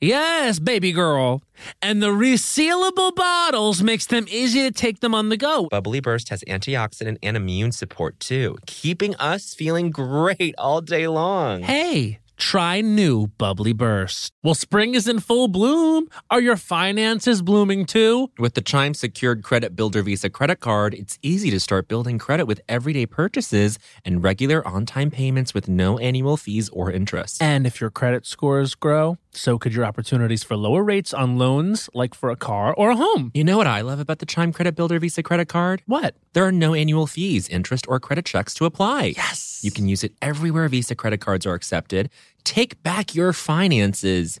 Yes, baby girl. And the resealable bottles makes them easy to take them on the go. Bubly Burst has antioxidant and immune support too, keeping us feeling great all day long. Hey, try new Bubly Burst. Well, spring is in full bloom. Are your finances blooming too? With the Chime Secured Credit Builder Visa credit card, it's easy to start building credit with everyday purchases and regular on time payments with no annual fees or interest. And if your credit scores grow, so could your opportunities for lower rates on loans, like for a car or a home. You know what I love about the Chime Credit Builder Visa credit card? What? There are no annual fees, interest, or credit checks to apply. Yes. You can use it everywhere Visa credit cards are accepted. Take back your finances.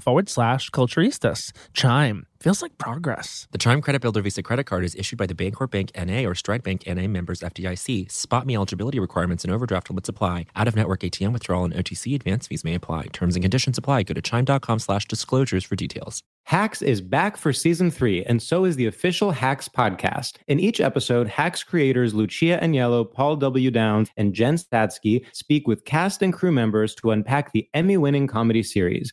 forward slash culturistas. Chime feels like progress. The Chime Credit Builder Visa credit card is issued by the Bancorp Bank NA or Stride Bank NA members FDIC. SpotMe eligibility requirements and overdraft limits apply. Out of network ATM withdrawal and OTC advance fees may apply. Terms and conditions apply. Go to chime.com slash disclosures for details. Hacks is back for season three, and so is the official Hacks podcast. In each episode, Hacks creators Lucia Aniello, Paul W. Downs, and Jen Statsky speak with cast and crew members to unpack the Emmy winning comedy series.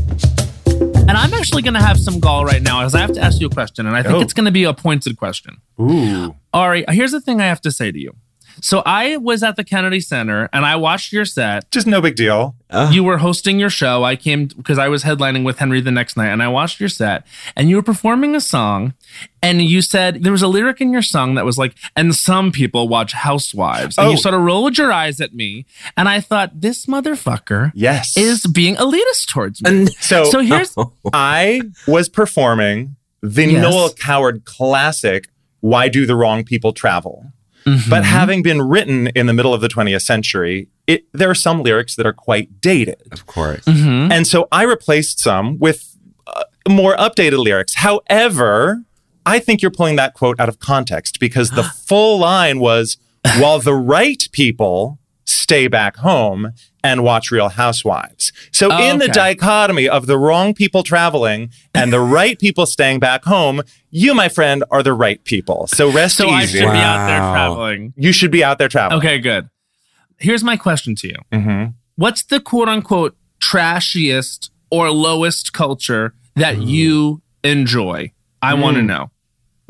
And I'm actually going to have some gall right now as I have to ask you a question. And I think Oh. it's going to be a pointed question. Ooh. Ari, here's the thing I have to say to you. So I was at the Kennedy Center and I watched your set. Just no big deal. Uh. You were hosting your show. I came because I was headlining with Henry the next night and I watched your set and you were performing a song and you said there was a lyric in your song that was like, and some people watch Housewives. And Oh. you sort of rolled your eyes at me and I thought, this motherfucker Yes. is being elitist towards me. And so so here's [laughs] I was performing the Yes. Noel Coward classic, Why Do the Wrong People Travel? Mm-hmm. But having been written in the middle of the 20th century, it, there are some lyrics that are quite dated. of course. Mhm. And so I replaced some with uh, more updated lyrics. However, I think you're pulling that quote out of context because the [gasps] full line was while the right people stay back home and watch Real Housewives. So Oh, in the dichotomy of the wrong people traveling and the [laughs] right people staying back home, you, my friend, are the right people. So rest so I easy. should be out there traveling. you should be out there traveling. Okay, good. Here's my question to you. hmm What's the quote unquote trashiest or lowest culture that you enjoy? I want to know.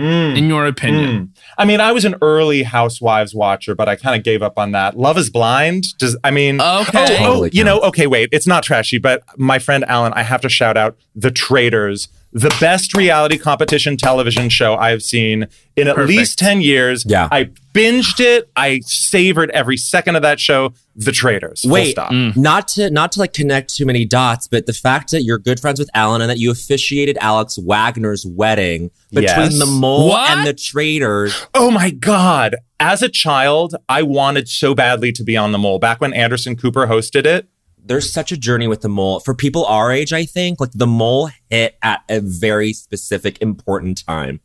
In your opinion. Mm. I mean, I was an early Housewives watcher, but I kind of gave up on that. Love is Blind. Does I mean? Okay. Oh, oh, you know, okay, wait. It's not trashy, but my friend Alan, I have to shout out The Traitors, the best reality competition television show I've seen in at Perfect. least ten years. Yeah. I binged it. I savored every second of that show. The Traitors. Full Wait, stop. Mm. not to not to like connect too many dots, but the fact that you're good friends with Alan and that you officiated Alex Wagner's wedding between Yes. the mole What? and the traitors. Oh my God. As a child, I wanted so badly to be on the mole. Back when Anderson Cooper hosted it, There's such a journey with the mole for people our age. I think like the mole hit at a very specific, important time.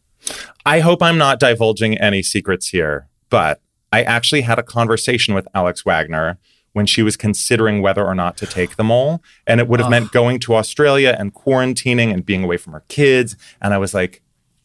I hope I'm not divulging any secrets here, but I actually had a conversation with Alex Wagner when she was considering whether or not to take the mole. And it would have meant going to Australia and quarantining and being away from her kids. And I was like,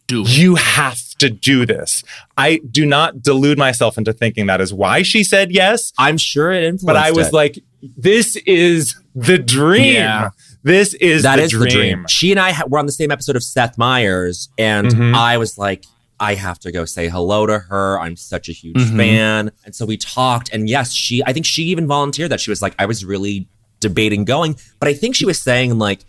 Do it. you have to do this. I do not delude myself into thinking that is why she said yes, I'm sure it influenced. but I was it. like, this is the dream. Yeah. This is, that the, is dream. the dream. She and I ha- were on the same episode of Seth Meyers, and Mhm. I was like, I have to go say hello to her. I'm such a huge Mm-hmm. fan. And so we talked, and yes, she, I think she even volunteered that. She was like, I was really debating going, but I think she was saying, like,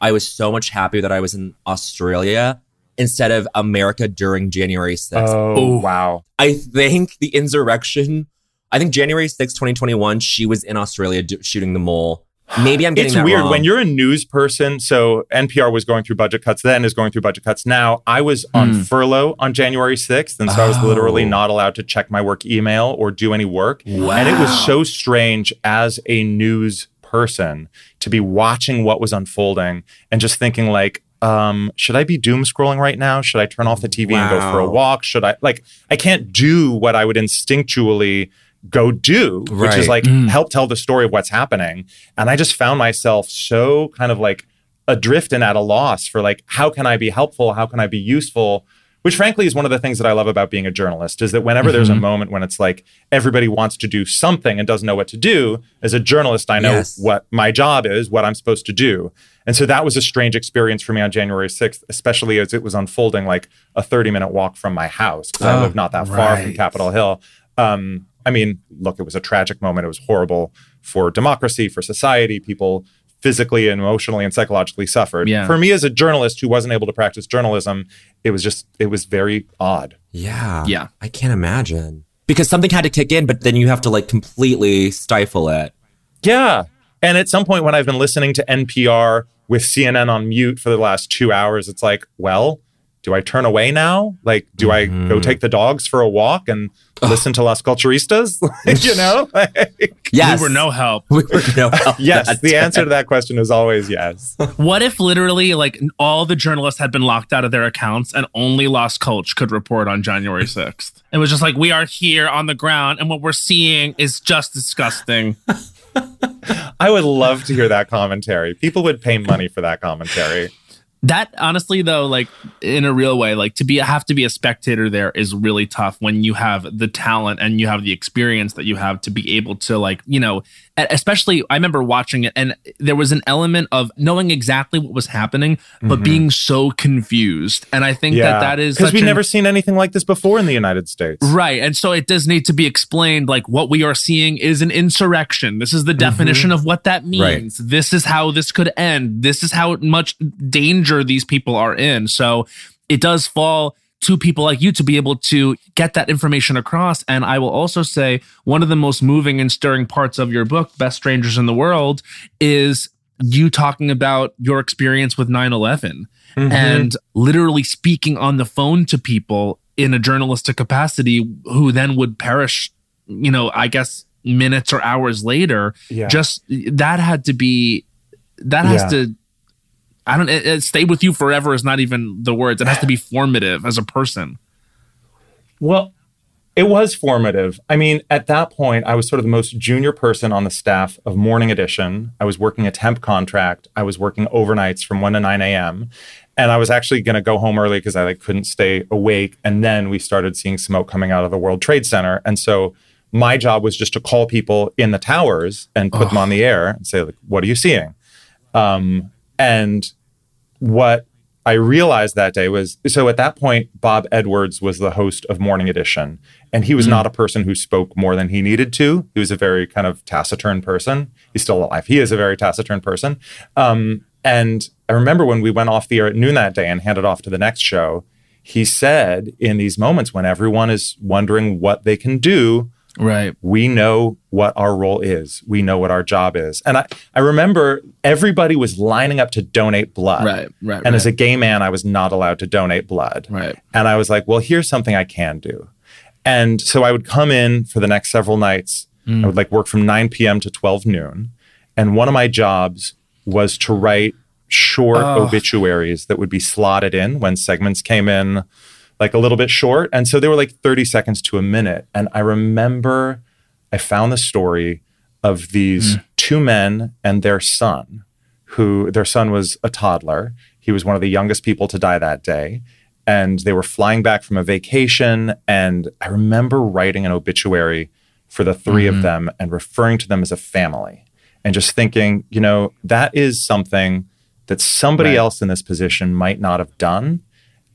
I was so much happier that I was in Australia instead of America during January 6th. Oh, wow. I think the insurrection, I think January 6th, 2021, she was in Australia do- shooting the mole. Maybe I'm [gasps] getting it's that weird wrong. when you're a news person. So NPR was going through budget cuts then, is going through budget cuts now. I was on Hmm. furlough on January 6th, and so I was Oh. literally not allowed to check my work email or do any work. Wow. And it was so strange as a news person to be watching what was unfolding and just thinking like. Um, should I be doom scrolling right now? Should I turn off the TV and go for a walk? Should I like I can't do what I would instinctually go do, which is like Mm. help tell the story of what's happening. And I just found myself so kind of like adrift and at a loss for like, how can I be helpful? How can I be useful? Which frankly is one of the things that I love about being a journalist is that whenever there's a Mm-hmm. moment when it's like everybody wants to do something and doesn't know what to do, as a journalist, I know Yes. what my job is, what I'm supposed to do. And so that was a strange experience for me on January 6th, especially as it was unfolding like a 30 minute walk from my house because I Oh, live not that far from. Capitol Hill. Um, I mean, look, it was a tragic moment. It was horrible for democracy, for society. People physically and emotionally and psychologically suffered. Yeah. For me as a journalist who wasn't able to practice journalism, it was just, it was very odd. Yeah. Yeah. I can't imagine. Because something had to kick in, but then you have to like completely stifle it. Yeah. And at some point when I've been listening to NPR with CNN on mute for the last two hours, it's like, well, do I turn away now? Like, do I go Mhm. take the dogs for a walk and listen to Las Culturistas? [laughs] Like, you know? [laughs] Like, Yes. We were no help. [laughs] We were no help yes, the answer to that question is always yes. What if literally like all the journalists had been locked out of their accounts and only Las Cultch could report on January 6th? It was just like, we are here on the ground and what we're seeing is just disgusting. I would love to hear that commentary. People would pay money for that commentary. That honestly though, like in a real way, like to be have to be a spectator there is really tough when you have the talent and you have the experience that you have to be able to like, you know, especially I remember watching it and there was an element of knowing exactly what was happening, but Mhm. being so confused. And I think that that is because we've an- never seen anything like this before in the United States. Right. And so it does need to be explained like what we are seeing is an insurrection. This is the Mm-hmm. definition of what that means. Right. This is how this could end. This is how much danger these people are in. So it does fall to people like you to be able to get that information across. And I will also say one of the most moving and stirring parts of your book, Best Strangers in the World, is you talking about your experience with 9 11 Mhm. and literally speaking on the phone to people in a journalistic capacity who then would perish, you know, I guess minutes or hours later. Yeah. Just that had to be, that has Yeah. to, I don't, it, it stay with you forever is not even the words. It has to be formative as a person. Well, it was formative. I mean, at that point, I was sort of the most junior person on the staff of Morning Edition. I was working a temp contract. I was working overnights from 1 to 9 a.m. And I was actually going to go home early because I like, couldn't stay awake. And then we started seeing smoke coming out of the World Trade Center. And so my job was just to call people in the towers and put them on the air and say, like, what are you seeing? Um, and what I realized that day was so at that point, Bob Edwards was the host of Morning Edition, and he was not a person who spoke more than he needed to. He was a very kind of taciturn person. He's still alive. He is a very taciturn person. Um, and I remember when we went off the air at noon that day and handed off to the next show, he said in these moments when everyone is wondering what they can do, Right. we know what our role is. We know what our job is. And I, I remember everybody was lining up to donate blood. Right. Right. And as a gay man, I was not allowed to donate blood. Right. And I was like, well, here's something I can do. And so I would come in for the next several nights. Mm. I would like work from 9 p.m. to 12 noon. And one of my jobs was to write short Oh. obituaries that would be slotted in when segments came in like a little bit short. And so they were like 30 seconds to a minute. And I remember I found the story of these hmm. two men and their son, who their son was a toddler. He was one of the youngest people to die that day. And they were flying back from a vacation. And I remember writing an obituary for the 3 of mm-hmm. them and referring to them as a family and just thinking, you know, that is something that somebody Right. else in this position might not have done.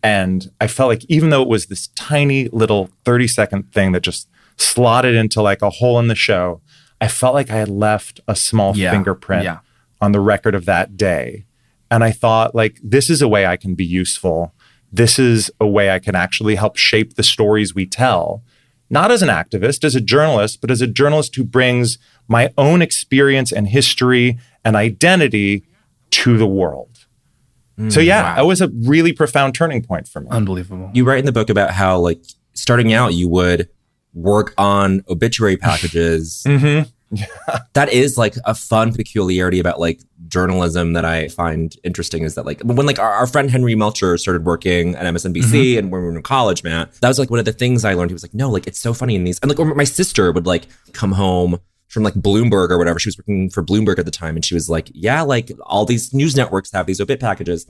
And I felt like even though it was this tiny little 30 second thing that just slotted into like a hole in the show, I felt like I had left a small Yeah. fingerprint Yeah. on the record of that day. And I thought, like, this is a way I can be useful. This is a way I can actually help shape the stories we tell, not as an activist, as a journalist, but as a journalist who brings my own experience and history and identity to the world. So, yeah, that was a really profound turning point for me. Unbelievable. You write in the book about how, like, starting out, you would work on obituary [laughs] packages. Mhm. [laughs] that is like a fun peculiarity about like journalism that I find interesting is that like when like our, our friend Henry Melcher started working at MSNBC and when we were in college, Matt, that was like one of the things I learned. He was like, no, like it's so funny in these, and like or my sister would like come home from like Bloomberg or whatever. She was working for Bloomberg at the time, and she was like, yeah, like all these news networks have these obit packages.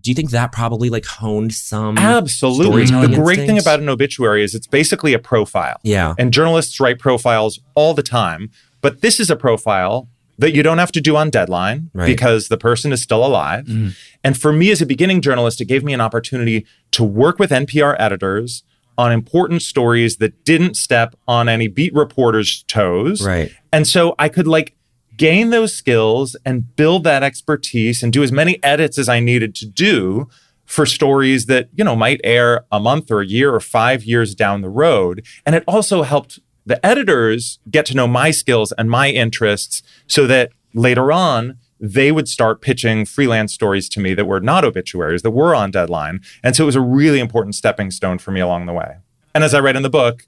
Do you think that probably like honed some Absolutely. The great thing about an obituary is it's basically a profile. Yeah. And journalists write profiles all the time, but this is a profile that you don't have to do on deadline Right. because the person is still alive. Mm-hmm. And for me as a beginning journalist, it gave me an opportunity to work with NPR editors on important stories that didn't step on any beat reporters' toes. Right. And so I could like gain those skills and build that expertise and do as many edits as I needed to do for stories that, you know, might air a month or a year or 5 years down the road. And it also helped the editors get to know my skills and my interests so that later on they would start pitching freelance stories to me that were not obituaries, that were on deadline. And so it was a really important stepping stone for me along the way. And as I write in the book,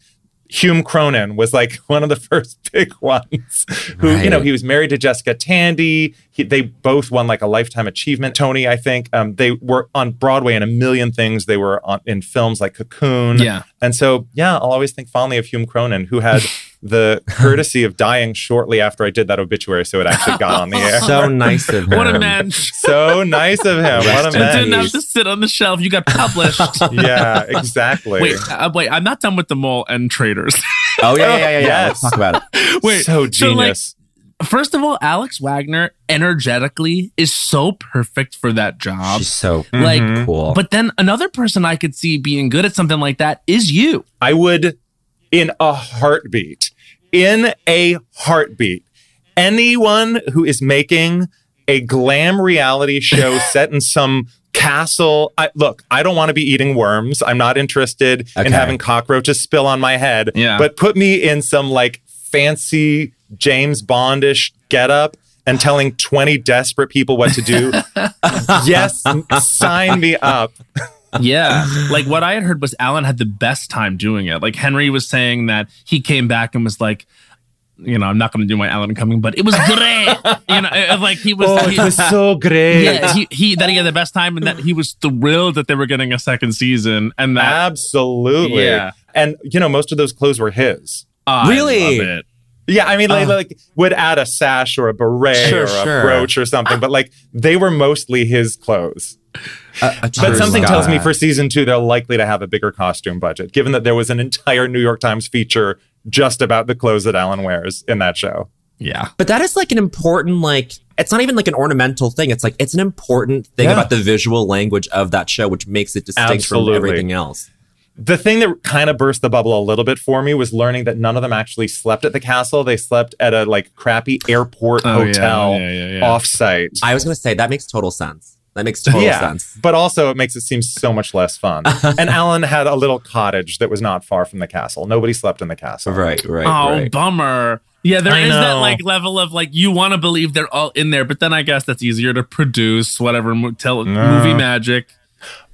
Hume Cronyn was like [laughs] one of the first [laughs] big ones who, right. you know, he was married to Jessica Tandy. He, they both won like a lifetime achievement Tony, I think. Um, they were on Broadway in a million things. They were on, in films like Cocoon. Yeah. And so, yeah, I'll always think fondly of Hume Cronyn, who had [laughs] the courtesy of dying shortly after I did that obituary, so it actually got on the air. So nice of him. What a man. So nice of him. What a man. You Didn't have to sit on the shelf. You got published. [laughs] yeah, exactly. Wait, uh, wait. I'm not done with the mole and traitors. oh yeah, yeah, yeah. yeah. Yes. [laughs] Let's talk about it. Wait, so genius. So like, First of all, Alex Wagner energetically is so perfect for that job. She's so like mm-hmm. cool. But then another person I could see being good at something like that is you. I would, in a heartbeat, in a heartbeat. Anyone who is making a glam reality show [laughs] set in some castle. I, look, I don't want to be eating worms. I'm not interested okay. in having cockroaches spill on my head. Yeah. But put me in some like fancy James Bondish getup and telling 20 desperate people what to do. [laughs] yes, sign me up. [laughs] yeah. Like what I had heard was Alan had the best time doing it. Like Henry was saying that he came back and was like, you know, I'm not going to do my Alan Cumming, but it was great. you know, like he was. Oh, he, it was so great. Yeah, he, he that he had the best time and that he was thrilled that they were getting a second season and that absolutely. Yeah, and you know, most of those clothes were his. really? Yeah, I mean, uh, like would add a sash or a beret sure, or a sure. brooch or something, but like they were mostly his clothes. Uh, but something tells me for season two they're likely to have a bigger costume budget, given that there was an entire New York Times feature just about the clothes that Alan wears in that show. Yeah, but that is like an important like it's not even like an ornamental thing. It's like it's an important thing yeah. about the visual language of that show, which makes it distinct Absolutely. from everything else the thing that kind of burst the bubble a little bit for me was learning that none of them actually slept at the castle. They slept at a like crappy airport oh, hotel yeah, yeah, yeah, offsite. I was going to say that makes total sense. That makes total yeah, sense. But also, it makes it seem so much less fun. [laughs] and Alan had a little cottage that was not far from the castle. Nobody slept in the castle. Right, right. Oh, right. bummer. Yeah, there I is know. that like level of like you want to believe they're all in there, but then I guess that's easier to produce whatever mo- tell, no. movie magic.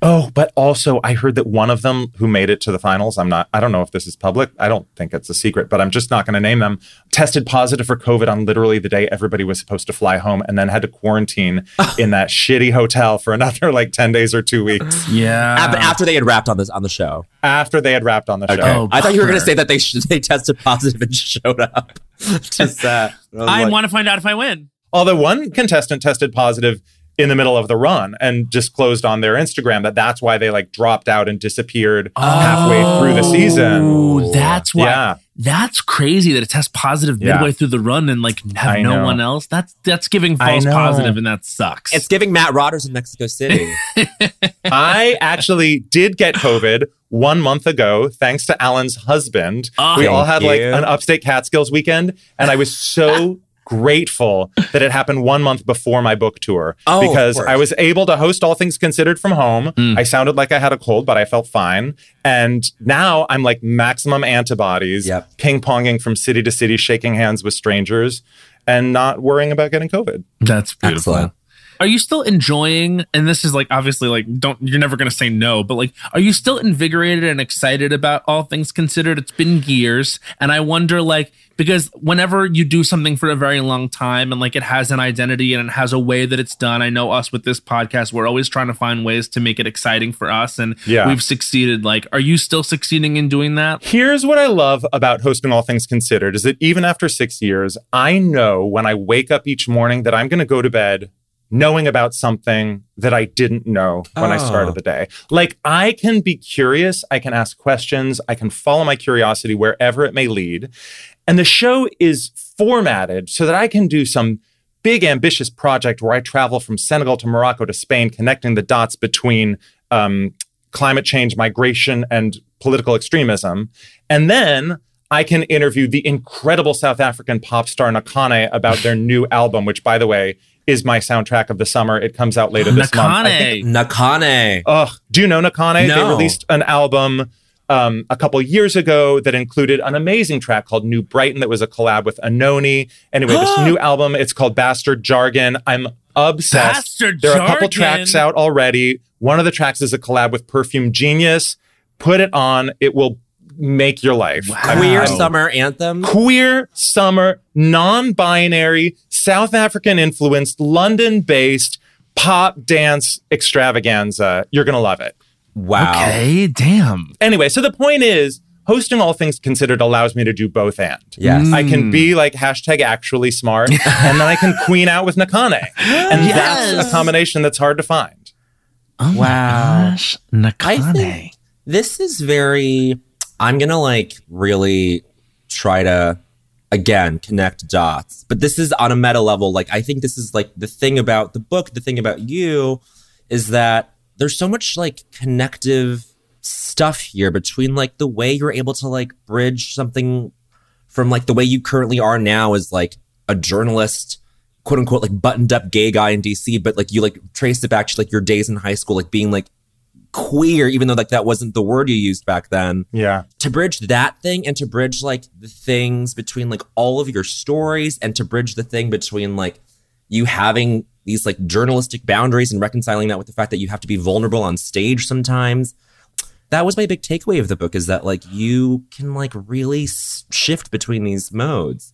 Oh, but also I heard that one of them who made it to the finals, I'm not, I don't know if this is public. I don't think it's a secret, but I'm just not going to name them, tested positive for COVID on literally the day everybody was supposed to fly home and then had to quarantine [laughs] in that shitty hotel for another like 10 days or two weeks. Yeah. After they had wrapped on this, on the show. After they had wrapped on the okay. show. Oh, I thought you were going to say that they, sh- [laughs] they tested positive and showed up. [laughs] just that. I, I like, want to find out if I win. Although one contestant tested positive in the middle of the run and disclosed on their Instagram that that's why they like dropped out and disappeared oh, halfway through the season. Oh, that's why. Yeah. That's crazy that it tests positive midway yeah. through the run and like have I no know. one else. That's that's giving false positive and that sucks. It's giving Matt Rogers in Mexico City. [laughs] I actually did get COVID one month ago, thanks to Alan's husband. Oh, we all had you. like an upstate Catskills weekend, and I was so [laughs] grateful that it happened one month before my book tour oh, because I was able to host All Things Considered from home. Mm. I sounded like I had a cold, but I felt fine. And now I'm like maximum antibodies, yep. ping ponging from city to city, shaking hands with strangers, and not worrying about getting COVID. That's beautiful. Excellent. Are you still enjoying? And this is like obviously like don't you're never going to say no, but like are you still invigorated and excited about all things considered? It's been years, and I wonder like because whenever you do something for a very long time and like it has an identity and it has a way that it's done, I know us with this podcast, we're always trying to find ways to make it exciting for us, and yeah. we've succeeded. Like, are you still succeeding in doing that? Here's what I love about hosting All Things Considered: is that even after six years, I know when I wake up each morning that I'm going to go to bed knowing about something that I didn't know when oh. I started the day. Like I can be curious, I can ask questions, I can follow my curiosity wherever it may lead. And the show is formatted so that I can do some big ambitious project where I travel from Senegal to Morocco to Spain, connecting the dots between um, climate change, migration, and political extremism. And then I can interview the incredible South African pop star Nakhane about their [laughs] new album, which, by the way, is my soundtrack of the summer. It comes out later this Nakhane. month. Nakhane. Ugh. Do you know Nakhane? No. They released an album um, a couple years ago that included an amazing track called New Brighton that was a collab with Anohni. Anyway, this [gasps] new album, it's called Bastard Jargon. I'm obsessed. Bastard Jargon. there are a couple Jargon. tracks out already. One of the tracks is a collab with Perfume Genius. Put it on. It will make your life. I'm- Queer summer anthem. queer summer, non-binary, South African influenced, London-based pop dance extravaganza. You're gonna love it. Wow. Okay, damn. Anyway, so the point is, hosting all things considered allows me to do both and. Yes. I can be like hashtag actually smart, [laughs] and then I can queen out with Nakhane. And [gasps] that's a combination that's hard to find. Oh my Wow. gosh. I Nakhane. think this is very. I'm gonna like really try to again connect dots, but this is on a meta level. Like I think this is like the thing about the book. The thing about you is that there's so much like connective stuff here between like the way you're able to like bridge something from like the way you currently are now as like a journalist quote unquote like buttoned up gay guy in DC but like you like trace it back to like your days in high school like being like queer even though like that wasn't the word you used back then. Yeah. to bridge that thing and to bridge like the things between like all of your stories and to bridge the thing between like you having these like journalistic boundaries and reconciling that with the fact that you have to be vulnerable on stage sometimes. That was my big takeaway of the book is that like you can like really shift between these modes.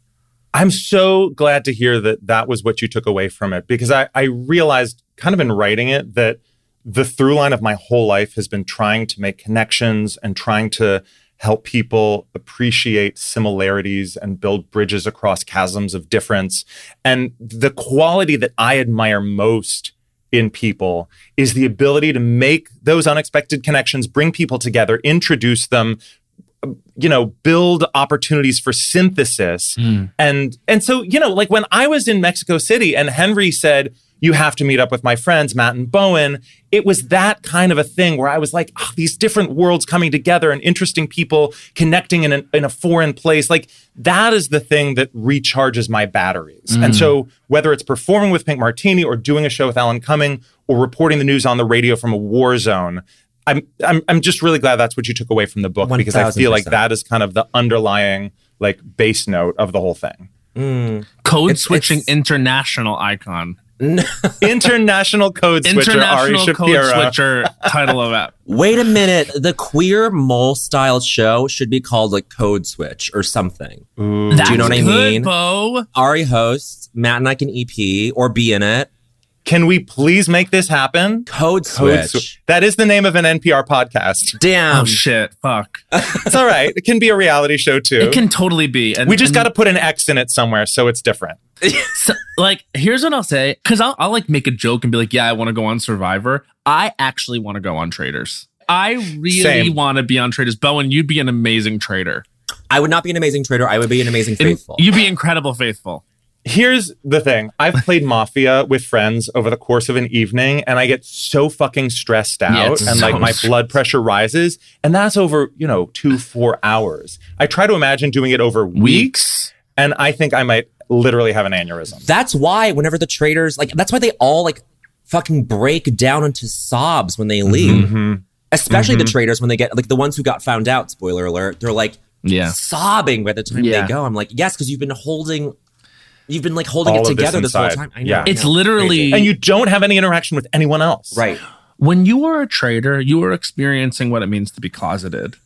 I'm so glad to hear that that was what you took away from it because I, I realized kind of in writing it that the through line of my whole life has been trying to make connections and trying to help people appreciate similarities and build bridges across chasms of difference. And the quality that I admire most in people is the ability to make those unexpected connections, bring people together, introduce them, you know build opportunities for synthesis hmm. and and so you know like when i was in mexico city and henry said you have to meet up with my friends matt and bowen. It was that kind of a thing where i was like oh, these different worlds coming together and interesting people connecting in, an, in a foreign place. Like that is the thing that recharges my batteries. And mm. so whether it's performing with pink martini or doing a show with alan cumming or reporting the news on the radio from a war zone I'm, I'm I'm just really glad that's what you took away from the book because I feel like that is kind of the underlying like base note of the whole thing. Mm. Code It's- switching it's- international icon. International code switcher Ari International code Shapiro. switcher title of app. wait a minute the queer mole style show should be called like code switch or something That's you know what I good, mean? Bo. ari hosts matt and i can ep or be in it Can we please make this happen? code Code switch That is the name of an NPR podcast. damn Oh shit! Fuck. [laughs] It's all right. It can be a reality show too. It can totally be. And, we just and got to put an X in it somewhere so it's different. [laughs] so, like here's what I'll say because I'll, I'll like make a joke and be like, yeah, I want to go on Survivor. I actually want to go on Traitors. I really want to be on Traitors. Bowen, you'd be an amazing traitor. I would not be an amazing traitor. I would be an amazing And faithful. You'd be incredible faithful. Here's the thing. I've played [laughs] Mafia with friends over the course of an evening and I get so fucking stressed out Yeah, and like my [laughs] stressful. blood pressure rises and that's over, you know, 2 4 hours. I try to imagine doing it over weeks, Weeks. and I think I might literally have an aneurysm. that's why whenever the traitors like that's why they all like fucking break down into sobs when they leave. Mm-hmm. Especially the traitors when they get like the ones who got found out, spoiler alert, they're like Yeah. sobbing by the time Yeah. they go. I'm like, yes, because you've been holding you've been like holding All it of this together this, whole time. I know. Yeah. I It's know. literally And you don't have any interaction with anyone else. right. when you are a traitor, you are experiencing what it means to be closeted.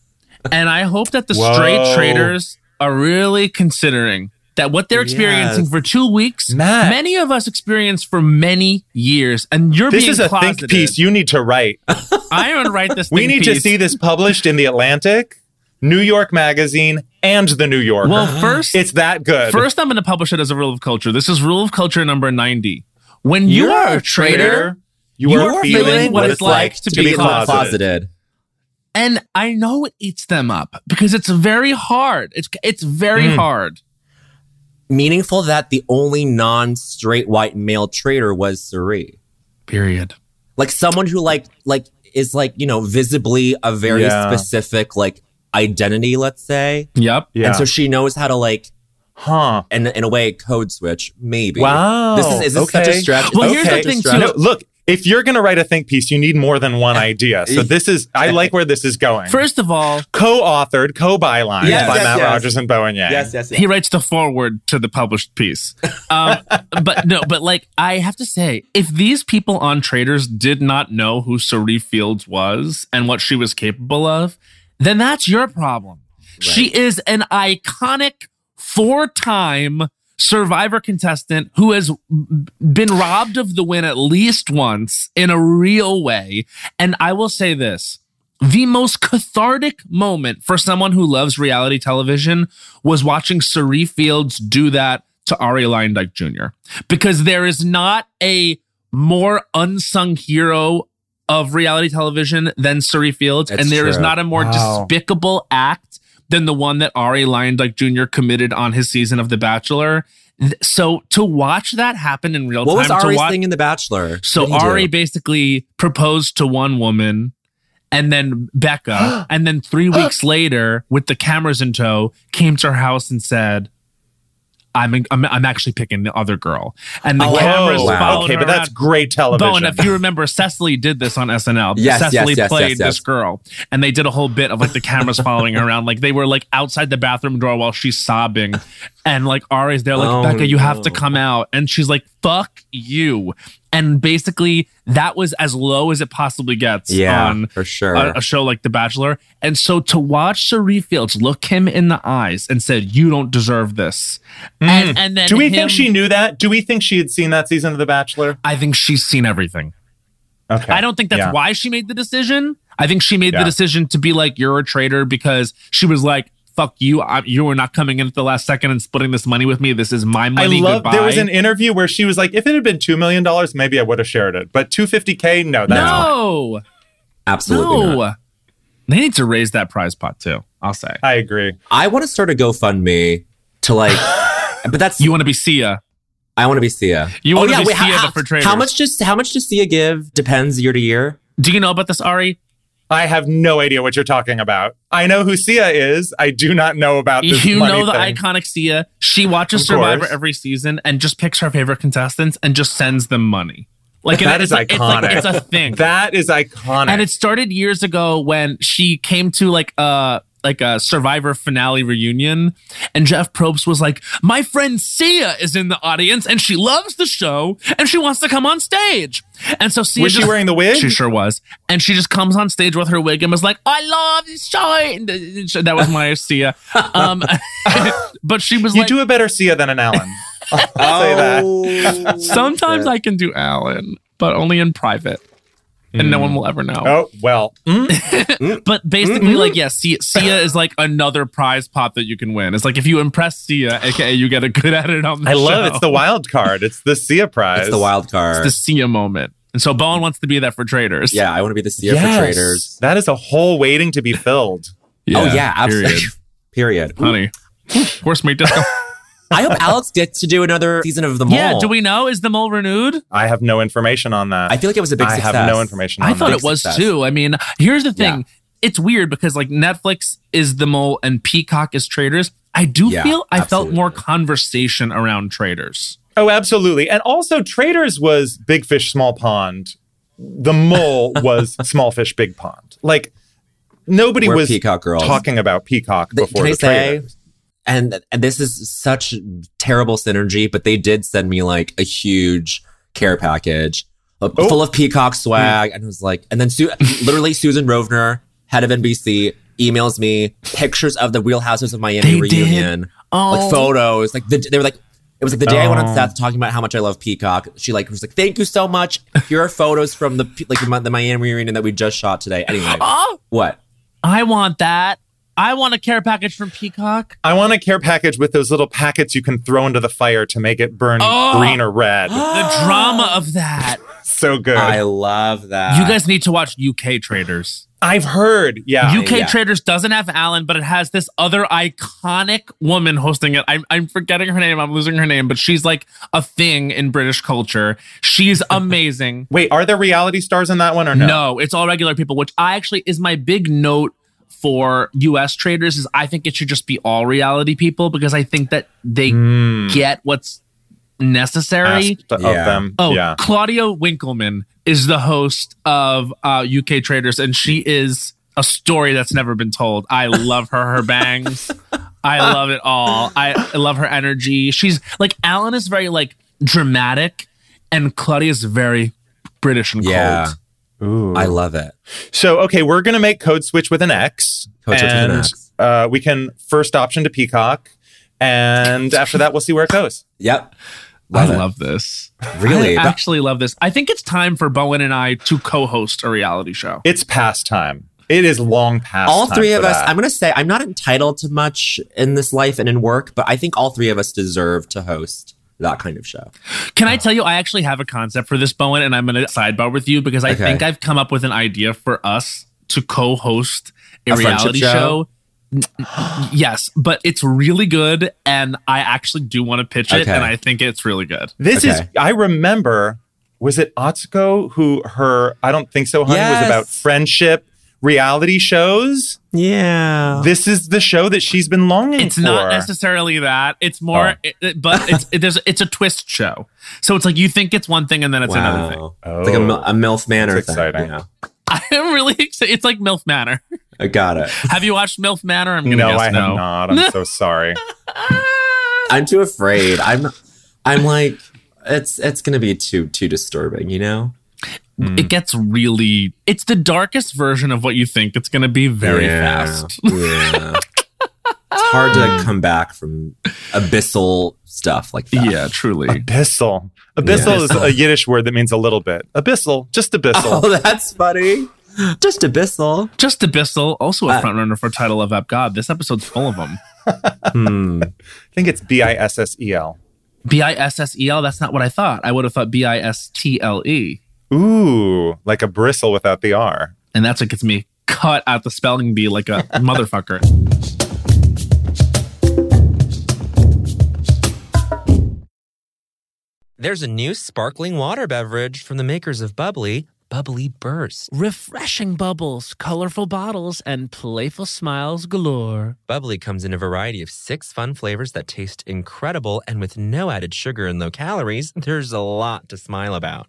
And I hope that the Whoa. straight traitors are really considering that what they're experiencing Yes. for two weeks, Matt. many of us experience for many years. And you're This being is a closeted. think piece you need to write. [laughs] I'm gonna write this. we think need to see this published in the Atlantic, New York Magazine, and the New Yorker. Well, first, it's that good. first I'm going to publish it as a rule of culture. This is rule of culture number 90. When you You're are a a traitor, you, you are are feeling, feeling what it's like to be closeted. closeted. and I know it eats them up because it's very hard. It's it's very Mm. hard. Meaningful that the only non-straight white male traitor was Cerie. Period. Like someone who like like is like, you know, visibly a very Yeah. specific like identity, let's say. Yep. Yeah. And so she knows how to like huh. And in a way code switch, maybe. Wow. This is is this such a stretch? Well, Is here's the thing, too. No, look, if you're going to write a think piece, you need more than one [laughs] idea. So this is, I [laughs] like where this is going. First of all, co-authored, co-byline Yes, by yes, Matt yes. Rogers and Bowen Yang. yes, yes, yes. he writes the foreword to the published piece. Um, [laughs] but no, but like I have to say, if these people on Traitors did not know who Cerie Fields was and what she was capable of, then that's your problem. She is an iconic four-time survivor contestant who has been robbed of the win at least once in a real way. And I will say this the most cathartic moment for someone who loves reality television was watching Cerie Fields do that to Arie Luyendyk Jr. Because there is not a more unsung hero of reality television than Cerie Fields, That's and there is true. not a more Wow. despicable act than the one that Arie Luyendyk Jr. committed on his season of The Bachelor. So to watch that happen in real time, What was Arie's watch, thing in The Bachelor? so What did he do? Arie basically proposed to one woman and then Becca, [gasps] and then three [gasps] weeks later, with the cameras in tow, came to her house and said, I'm, I'm, I'm actually picking the other girl. And the Oh, cameras wow. Okay, but that's great television. Bowen, if you remember, Cecily did this on SNL. Yes, Cecily yes, played yes. this girl, and they did a whole bit of like the cameras [laughs] following her around. Like they were like outside the bathroom door while she's sobbing, and like Arie's there, like Oh, Becca, you have to come out, and she's like, "Fuck you," and basically that was as low as it possibly gets Yeah, on for sure. a, a show like The Bachelor. And so to watch Cerie Fields look him in the eyes and said, "You don't deserve this," hmm. and, and then Do we him- think she knew that? Do we think she had seen that season of The Bachelor? I think she's seen everything. Okay. I don't think that's Yeah. why she made the decision. I think she made Yeah. the decision to be like, you're a traitor because she was like, fuck you. I, you are not coming in at the last second and splitting this money with me. This is my I money. love. Goodbye. There was an interview where she was like, "If it had been two million dollars, maybe I would have shared it, but two fifty k, no, that's no, Absolutely no. not. They need to raise that prize pot too. I'll say. I agree. I want to start a GoFundMe to like, [laughs] but that's You want to be Sia. I want to be Sia. You oh, wanna be wait, Sia, how, but for traitors. how much does how much does Sia give? Depends year to year. Do you know about this, Ari? I have no idea what you're talking about. I know who Sia is. I do not know about this You know the thing. iconic Sia. She watches Survivor every season and just picks her favorite contestants and just sends them money. Like That it's is like, it's like- iconic. it's a thing. That is iconic. and it started years ago when she came to like a like a survivor finale reunion. And jeff probst was like my friend sia is in the audience and she loves the show and she wants to come on stage. And so sia was she wearing the wig? she sure was. And she just comes on stage with her wig and was like i love this show. And that was my [laughs] sia. Um [laughs] but she was you like do a better Sia than an Alan. [laughs] I'll say that. Oh, sometimes i can do alan but only in private and no mm. one will ever know Oh well. Mm. [laughs] Mm. But basically, mm-hmm. like, yeah, Sia, Sia is like another prize pot that you can win. It's like if you impress Sia, aka you get a good [laughs] edit on the I show. love it's the wild card. It's the Sia prize. It's the wild card. It's the Sia moment. And so Bowen wants to be that for traitors. yeah, I want to be the Sia Yes. for traitors. That is a hole waiting to be filled. [laughs] oh yeah, absolutely. Period. Period. Honey. Horse meat disco. I hope Alex [laughs] gets to do another season of the mole. yeah, do we know? Is the mole renewed? I have no information on that. I feel like it was a big I success. have no information on I thought that. it was success. too. I mean, here's the thing. Yeah. It's weird because like Netflix is the mole and Peacock is traitors. I do Yeah, feel I felt more conversation around traitors. Oh, absolutely. And also, Traitors was big fish, small pond. The mole [laughs] was small fish, big pond. Like nobody We're was Peacock girls. talking about Peacock Th- before Can I the say? Traitors. And, and this is such terrible synergy, but they did send me like a huge care package uh, Oh. full of peacock swag, and it was like, and then Su- literally Susan Rovner, head of NBC, emails me pictures of the Real Houses of Miami They did? reunion, Oh. like photos, like the, they were like. It was like the day I went on Oh. Seth talking about how much I love Peacock. She like was like, "Thank you so much. Here are photos from the like the, the Miami reunion that we just shot today." Anyway, [gasps] Oh, what? I want that. I want a care package from Peacock. I want a care package with those little packets you can throw into the fire to make it burn Oh. green or red. [gasps] The drama of that. [laughs] so good. I love that. You guys need to watch UK Traitors. I've heard. Yeah. UK yeah. Traitors doesn't have Alan, but it has this other iconic woman hosting it. I'm, I'm forgetting her name. I'm losing her name, but she's like a thing in British culture. She's [laughs] amazing. Wait, are there reality stars in that one or no? no, it's all regular people, which I actually is my big note for US traitors is I think it should just be all reality people because I think that they Hmm. get what's necessary. asked of Yeah. them. Oh, yeah. Claudia Winkleman is the host of uh, UK Traitors, and she is a story that's never been told. I love her, her bangs. I love it all. I, I love her energy. She's like Alan is very like dramatic, and Claudia is very British and Yeah. cold. Ooh. I love it. So, okay, we're going to make Code Switch with an X. Code Switch with an X. Uh, we can first option to Peacock. And after that, we'll see where it goes. Yep. I Love it. love this. Really? I actually love this. I think it's time for Bowen and I to co-host a reality show. It's past time. It is long past all time three for of us that. i'm gonna say i'm not entitled to much in this life and in work but i think all three of us deserve to host that kind of show Can I tell you, I actually have a concept for this, Bowen, and I'm going to sidebar with you because I Okay. think I've come up with an idea for us to co-host a, A reality show? show. [gasps] Yes, but it's really good, and I actually do want to pitch it, Okay. and I think it's really good. This is, I remember, was it Atsuko who her, I don't think so, honey, was about friendship reality shows? yeah This is the show that she's been longing for. It's for. not necessarily that. It's more, Oh. it, it- but it's it, there's it's a twist show. So it's like you think it's one thing, and then it's another thing. Oh. It's like a, mil- a MILF Manor That's thing. exciting. Yeah. [laughs] I am really excited. It's like MILF Manor. I got it. [laughs] Have you watched MILF Manor? I'm gonna No, guess I have not. I'm so sorry. [laughs] I'm too afraid. I'm I'm like it's it's gonna be too too disturbing, you know? It gets really it's the darkest version of what you think it's going to be very Yeah, fast [laughs] Yeah. it's hard to [laughs] come back from abyssal stuff like that. yeah truly Abyssal. Abyssal is a Yiddish word that means a little bit. Abyssal, just abyssal. Oh, that's funny. Just abyssal. just abyssal also a Uh, front runner for title of Ep God. this episode's full of them Hmm. I think it's B I S S E L. b-i-s-s-e-l that's not what i thought i would have thought b-i-s-t-l-e Ooh, like a bristle without the R. and that's what gets me cut out the spelling bee like a [laughs] motherfucker There's a new sparkling water beverage from the makers of Bubly, Bubly Burst. Refreshing bubbles, colorful bottles, and playful smiles galore. Bubly comes in a variety of six fun flavors that taste incredible, and with no added sugar and low calories, there's a lot to smile about.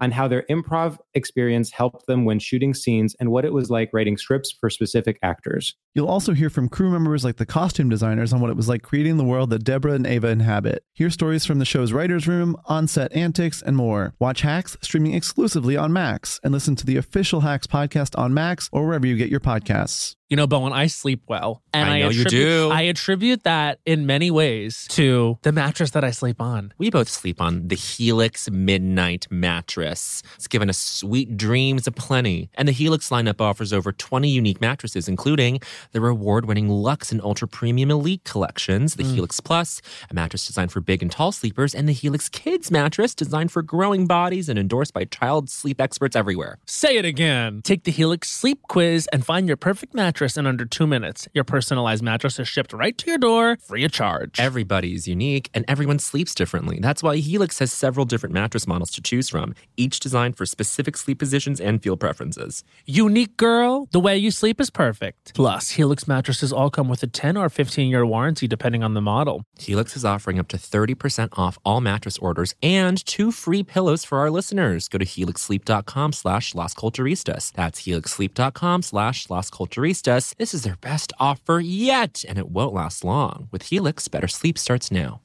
on how their improv experience helped them when shooting scenes and what it was like writing scripts for specific actors. You'll also hear from crew members like the costume designers on what it was like creating the world that Deborah and Ava inhabit. Hear stories from the show's writer's room, on set antics, and more. Watch Hacks streaming exclusively on Max and listen to the official Hacks podcast on Max or wherever you get your podcasts. You know, Bowen, I sleep well. And I know you attribute, do. I attribute that in many ways to the mattress that I sleep on. We both sleep on the Helix Midnight Mattress. It's given us sweet dreams aplenty. And the Helix lineup offers over 20 unique mattresses, including the award winning Lux and Ultra Premium Elite collections, the mm. Helix Plus, a mattress designed for big and tall sleepers, and the Helix Kids mattress designed for growing bodies and endorsed by child sleep experts everywhere. Say it again. Take the Helix sleep quiz and find your perfect mattress in under two minutes. Your personalized mattress is shipped right to your door, free of charge. Everybody is unique and everyone sleeps differently. That's why Helix has several different mattress models to choose from, each designed for specific sleep positions and feel preferences. Unique girl, the way you sleep is perfect. Plus, Helix mattresses all come with a 10 or 15 year warranty depending on the model. Helix is offering up to 30% off all mattress orders and two free pillows for our listeners. Go to helixsleep.com slash Las Culturistas. That's helixsleep.com slash Las Culturistas. This is their best offer yet, and it won't last long. With Helix, better sleep starts now.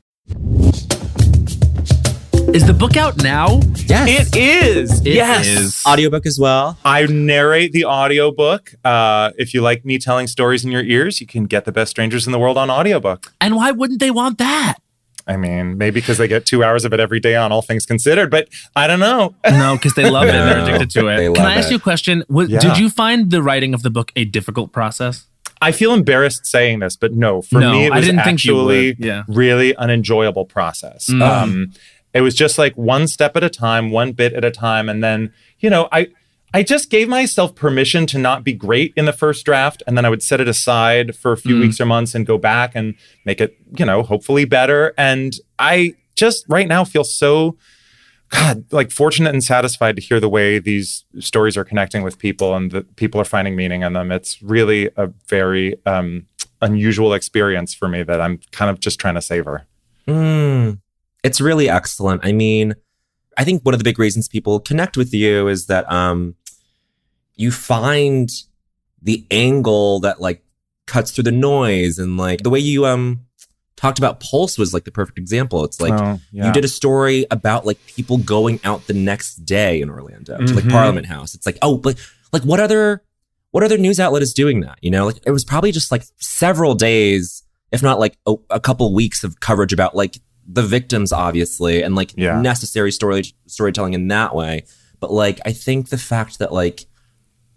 Is the book out now Yes. It is. It yes. is. Audiobook as well. I narrate the audiobook. Uh, if you like me telling stories in your ears, you can get The Best Strangers in the World on audiobook. and why wouldn't they want that I mean, maybe because they get two hours of it every day on All Things Considered, but I don't know. [laughs] No, because they love it. They're addicted to it. Can I ask it. you a question? What, Yeah. Did you find the writing of the book a difficult process? I feel embarrassed saying this, but no, for No, me, it I was didn't actually would. Yeah. really an enjoyable process. Mm. Um, it was just like one step at a time, one bit at a time, and then you know, I I just gave myself permission to not be great in the first draft, and then I would set it aside for a few Mm. weeks or months and go back and make it, you know, hopefully better. And I just right now feel so God, like fortunate and satisfied to hear the way these stories are connecting with people and that people are finding meaning in them. It's really a very um, unusual experience for me that I'm kind of just trying to savor. Mm, it's really excellent. I mean, I think one of the big reasons people connect with you is that um, you find the angle that like cuts through the noise and like the way you um talked about Pulse was like the perfect example. It's like Oh, yeah. you did a story about like people going out the next day in Orlando to like Mhm. Parliament House. It's like, oh, but like what other what other news outlet is doing that? You know, like it was probably just like several days, if not like a, a couple weeks of coverage about like the victims, obviously, and like Yeah. necessary story storytelling in that way. But like, I think the fact that like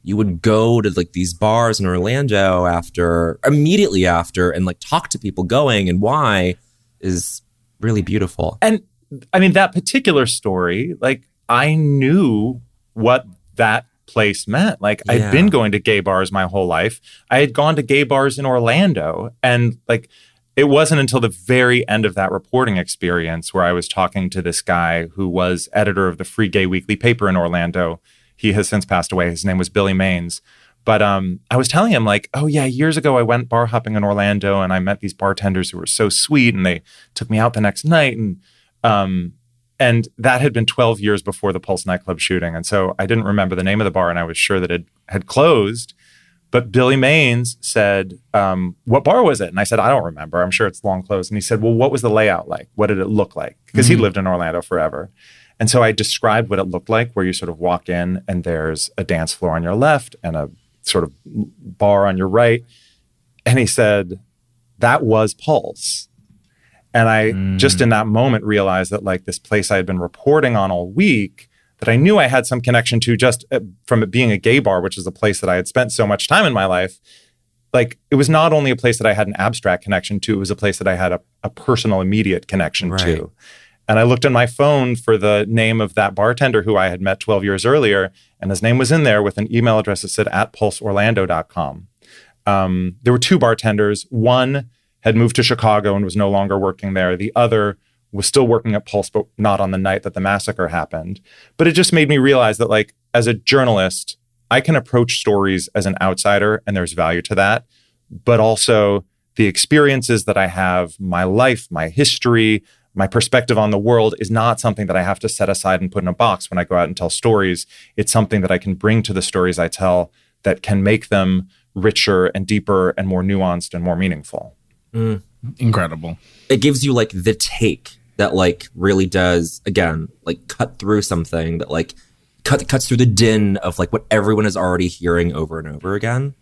you would go to like these bars in Orlando after immediately after and like talk to people going and why is really beautiful. And I mean, that particular story, like I knew what that place meant. Like Yeah. I'd been going to gay bars my whole life. I had gone to gay bars in Orlando and like it wasn't until the very end of that reporting experience where I was talking to this guy who was editor of the Free Gay Weekly paper in Orlando. He has since passed away. His name was Billy Manes. But um, I was telling him, like, oh, yeah, years ago I went bar hopping in Orlando and I met these bartenders who were so sweet and they took me out the next night. And um, and that had been 12 years before the Pulse nightclub shooting. And so I didn't remember the name of the bar and I was sure that it had closed. But Billy Manes said, um, What bar was it? And I said, I don't remember. I'm sure it's long closed. And he said, Well, what was the layout like? What did it look like? Because he lived in Orlando forever. And so I described what it looked like, where you sort of walk in and there's a dance floor on your left and a sort of bar on your right. And he said, That was Pulse. And I just in that moment realized that, like, this place I had been reporting on all week, that I knew I had some connection to just uh, from it being a gay bar, which is a place that I had spent so much time in my life. Like, it was not only a place that I had an abstract connection to, it was a place that I had a, a personal, immediate connection Right. to. And I looked on my phone for the name of that bartender who I had met 12 years earlier, and his name was in there with an email address that said at pulseorlando.com. Um, there were two bartenders. One had moved to Chicago and was no longer working there. The other was still working at Pulse, but not on the night that the massacre happened. But it just made me realize that, like, as a journalist, I can approach stories as an outsider, and there's value to that. But also, the experiences that I have, my life, my history, my perspective on the world is not something that I have to set aside and put in a box when I go out and tell stories. It's something that I can bring to the stories I tell that can make them richer and deeper and more nuanced and more meaningful. Mm. Incredible. it gives you like the take that like really does again like cut through something that like cut cuts through the din of like what everyone is already hearing over and over again.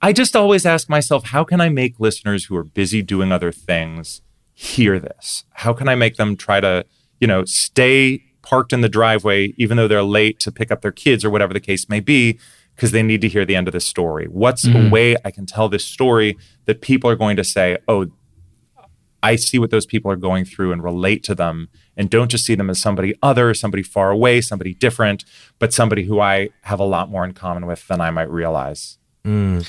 I just always ask myself, how can I make listeners who are busy doing other things hear this? How can I make them try to, you know, stay parked in the driveway even though they're late to pick up their kids or whatever the case may be because they need to hear the end of this story? What's a mm. way I can tell this story that people are going to say, "Oh, I see what those people are going through and relate to them and don't just see them as somebody other, somebody far away, somebody different, but somebody who I have a lot more in common with than I might realize." Mm.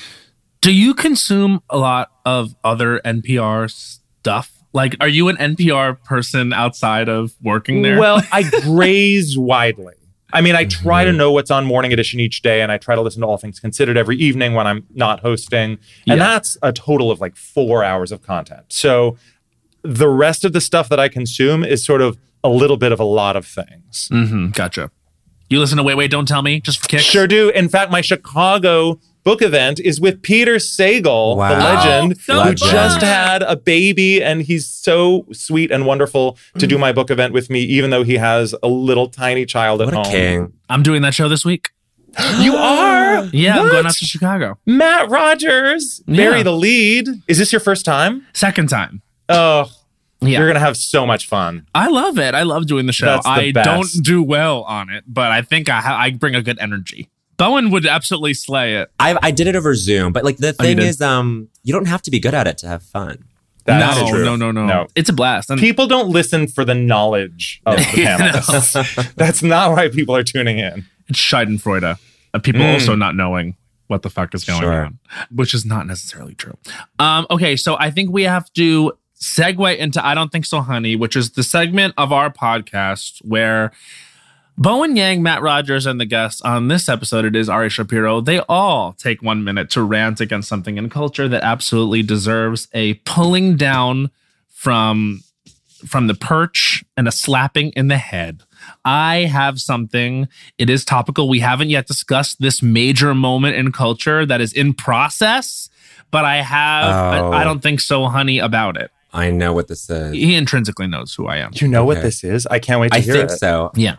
Do you consume a lot of other NPR stuff? Like, are you an NPR person outside of working there? Well, I [laughs] graze widely. I mean, I try to mm-hmm. know what's on Morning Edition each day, and I try to listen to All Things Considered every evening when I'm not hosting. Yeah. And that's a total of like four hours of content. So the rest of the stuff that I consume is sort of a little bit of a lot of things. Mm-hmm. gotcha. You listen to Wait, Wait, Don't Tell Me just for kicks? Sure do. In fact, my Chicago book event is with Peter Sagal, Wow. the legend, Oh, so who fun. just had a baby, and he's so sweet and wonderful to Mm. do my book event with me, even though he has a little tiny child at What a home. king. I'm doing that show this week. [gasps] You are? Yeah, I'm going out to Chicago. Matt Rogers. Yeah. The lead. Is this your first time? Second time. Oh, Yeah. You're gonna have so much fun. I love it. I love doing the show. That's the I best. don't do well on it, but I think I ha- I bring a good energy. Bowen would absolutely slay it. I I did it over Zoom, but like the Oh, thing did? is, um, you don't have to be good at it to have fun. That's no, true. no, no, no, No. It's a blast. And People don't listen for the knowledge of the [laughs] Yeah, no. panelists. [laughs] That's not why people are tuning in. it's Schadenfreude. Uh, people Mm. also not knowing what the fuck is going Sure. on, which is not necessarily true. Um, okay, so I think we have to segue into I Don't Think So, Honey, which is the segment of our podcast where Bowen Yang, Matt Rogers, and the guests on this episode, it is Ari Shapiro, they all take one minute to rant against something in culture that absolutely deserves a pulling down from from the perch and a slapping in the head. I have something. It is topical. We haven't yet discussed this major moment in culture that is in process, but I have, Oh. I, I don't think so, honey, about it. I know what this is. He intrinsically knows who I am. You know what Okay. this is? I can't wait to I hear think it. so. Yeah.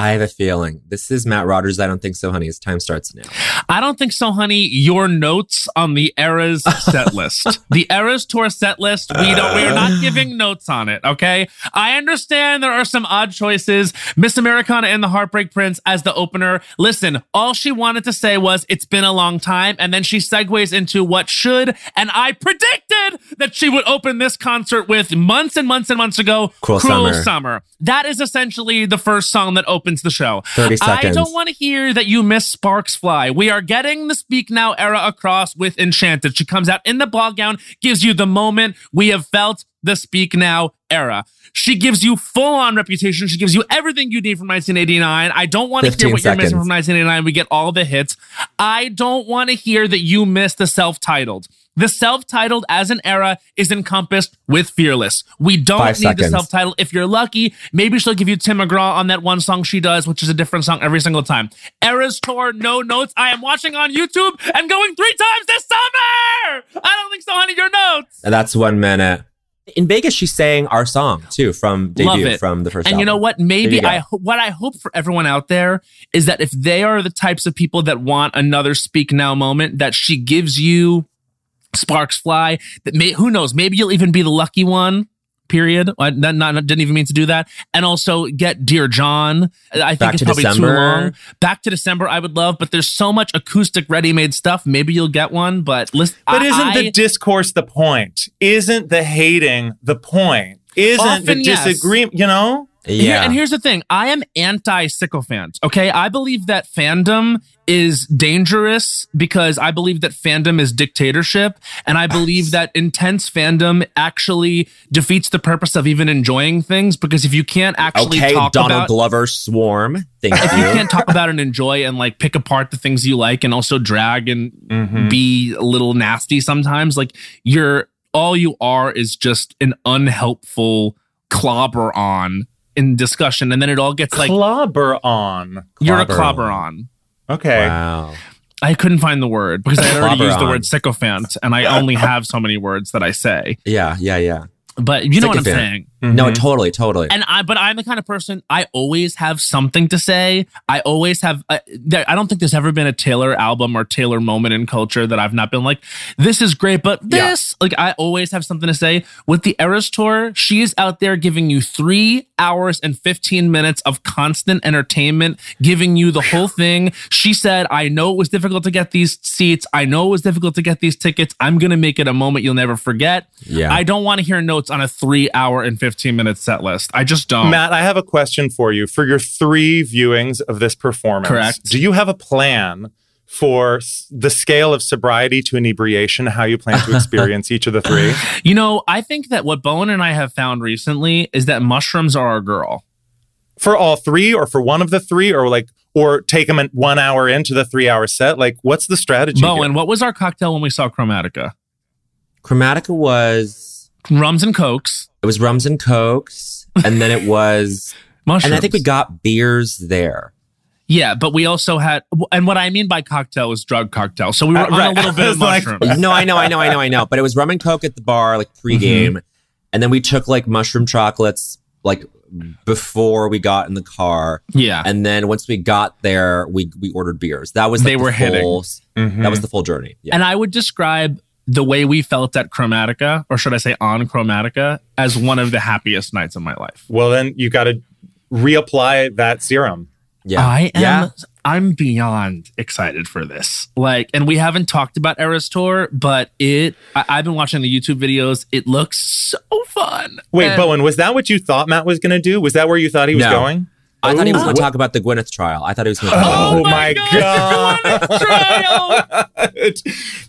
I have a feeling. This is Matt Rogers. I don't think so, honey. His time starts now. I don't think so, honey. Your notes on the Eras [laughs] set list, the Eras tour set list. We don't. We are not giving notes on it. Okay. I understand there are some odd choices. Miss Americana and the Heartbreak Prince as the opener. Listen, all she wanted to say was "It's been a long time," and then she segues into what should. And I predicted that she would open this concert with months and months and months ago. Cruel Cruel Summer. Summer. That is essentially the first song that opens the show. 30 I don't want to hear that you miss Sparks Fly. We are getting the Speak Now era across with Enchanted. She comes out in the ball gown, gives you the moment we have felt the Speak Now era. She gives you full on reputation. She gives you everything you need from 1989. I don't want to hear 15 what you're missing from 1989. We get all the hits. I don't want to hear that you miss the self titled. The self titled as an era is encompassed with Fearless. We don't Five need the self title. If you're lucky, maybe she'll give you Tim McGraw on that one song she does, which is a different song every single time. Eras Tour, no notes. I am watching on YouTube and going three times this summer. I don't think so, honey. Your notes. And that's one minute. In Vegas, she sang our song too from debut from the first. And you know what? Maybe. I what I hope for everyone out there is that if they are the types of people that want another speak now moment, that she gives you sparks fly. That may who knows? Maybe you'll even be the lucky one. Period. Uh, I not, not, didn't even mean to do that. And also get Dear John. I think Back it's to probably too long. Back to December, I would love, but there's so much acoustic ready-made stuff. Maybe you'll get one, but listen. But I- isn't the discourse the point? Isn't the hating the point? Isn't the yes. disagreement, you know? Here- yeah. and here's the thing I am anti sycophant. Okay. I believe that fandom is dangerous because I believe that fandom is dictatorship. And I believe that intense fandom actually defeats the purpose of even enjoying things because if you can't actually okay, talk Donald about. Glover swarm. Thank if you you. can't talk about and enjoy and like pick apart the things you like and also drag and Mhm. be a little nasty sometimes, like you're all you are is just an unhelpful clobber on in discussion. And then it all gets like Clobber on. you're a Clobber on. Okay. Wow. I couldn't find the word because I had already used the word sycophant and I only [laughs] have so many words that I say. Yeah, yeah, yeah. But you know what I'm Sycophant. Saying. No, totally, totally. And I, but I'm the kind of person I always have something to say. I always have. Uh, there, I don't think there's ever been a Taylor album or Taylor moment in culture that I've not been like, this is great, but this, like, I always have something to say. With the Eras tour, she is out there giving you three hours and 15 minutes of constant entertainment, giving you the whole thing. She said, I know it was difficult to get these seats. I know it was difficult to get these tickets. I'm going to make it a moment you'll never forget. Yeah. I don't want to hear notes on a three hour and 15 minute set list. I just don't. Matt, I have a question for you. For your three viewings of this performance, Correct. do you have a plan for the scale of sobriety to inebriation, how you plan to [laughs] experience each of the three? You know, I think that what Bowen and I have found recently is that mushrooms are our girl. For all three, or for one of the three, or like, or take them in one hour into the three hour set? Like, what's the strategy? Bowen, here? what was our cocktail when we saw Chromatica? Chromatica was Rums and cokes, it was rums and cokes, and then it was, mushrooms. [laughs] and I think we got beers there. yeah, but we also had, and what I mean by cocktail is drug cocktail. So we were Uh, on right. a little bit of [laughs] was like- mushrooms. no, I know, I know, I know, I know. But it was rum and coke at the bar, like pregame, Mm-hmm. and then we took like mushroom chocolates, like before we got in the car, yeah, and then once we got there, we we ordered beers. That was like, They the were hitting. full, Mhm. That was the full journey. Yeah. and I would describe the way we felt at Chromatica, or should I say on Chromatica, as one of the happiest nights of my life. Well, then you got to reapply that serum. Yeah. I am Yeah. I'm beyond excited for this. Like, and we haven't talked about Eras Tour, but it I, I've been watching the YouTube videos. It looks so fun. Wait, And- Bowen, was that what you thought Matt was going to do? Was that where you thought he was No. going? I thought he was going to talk about the Gwyneth trial. I thought he was going to talk Oh, about my god!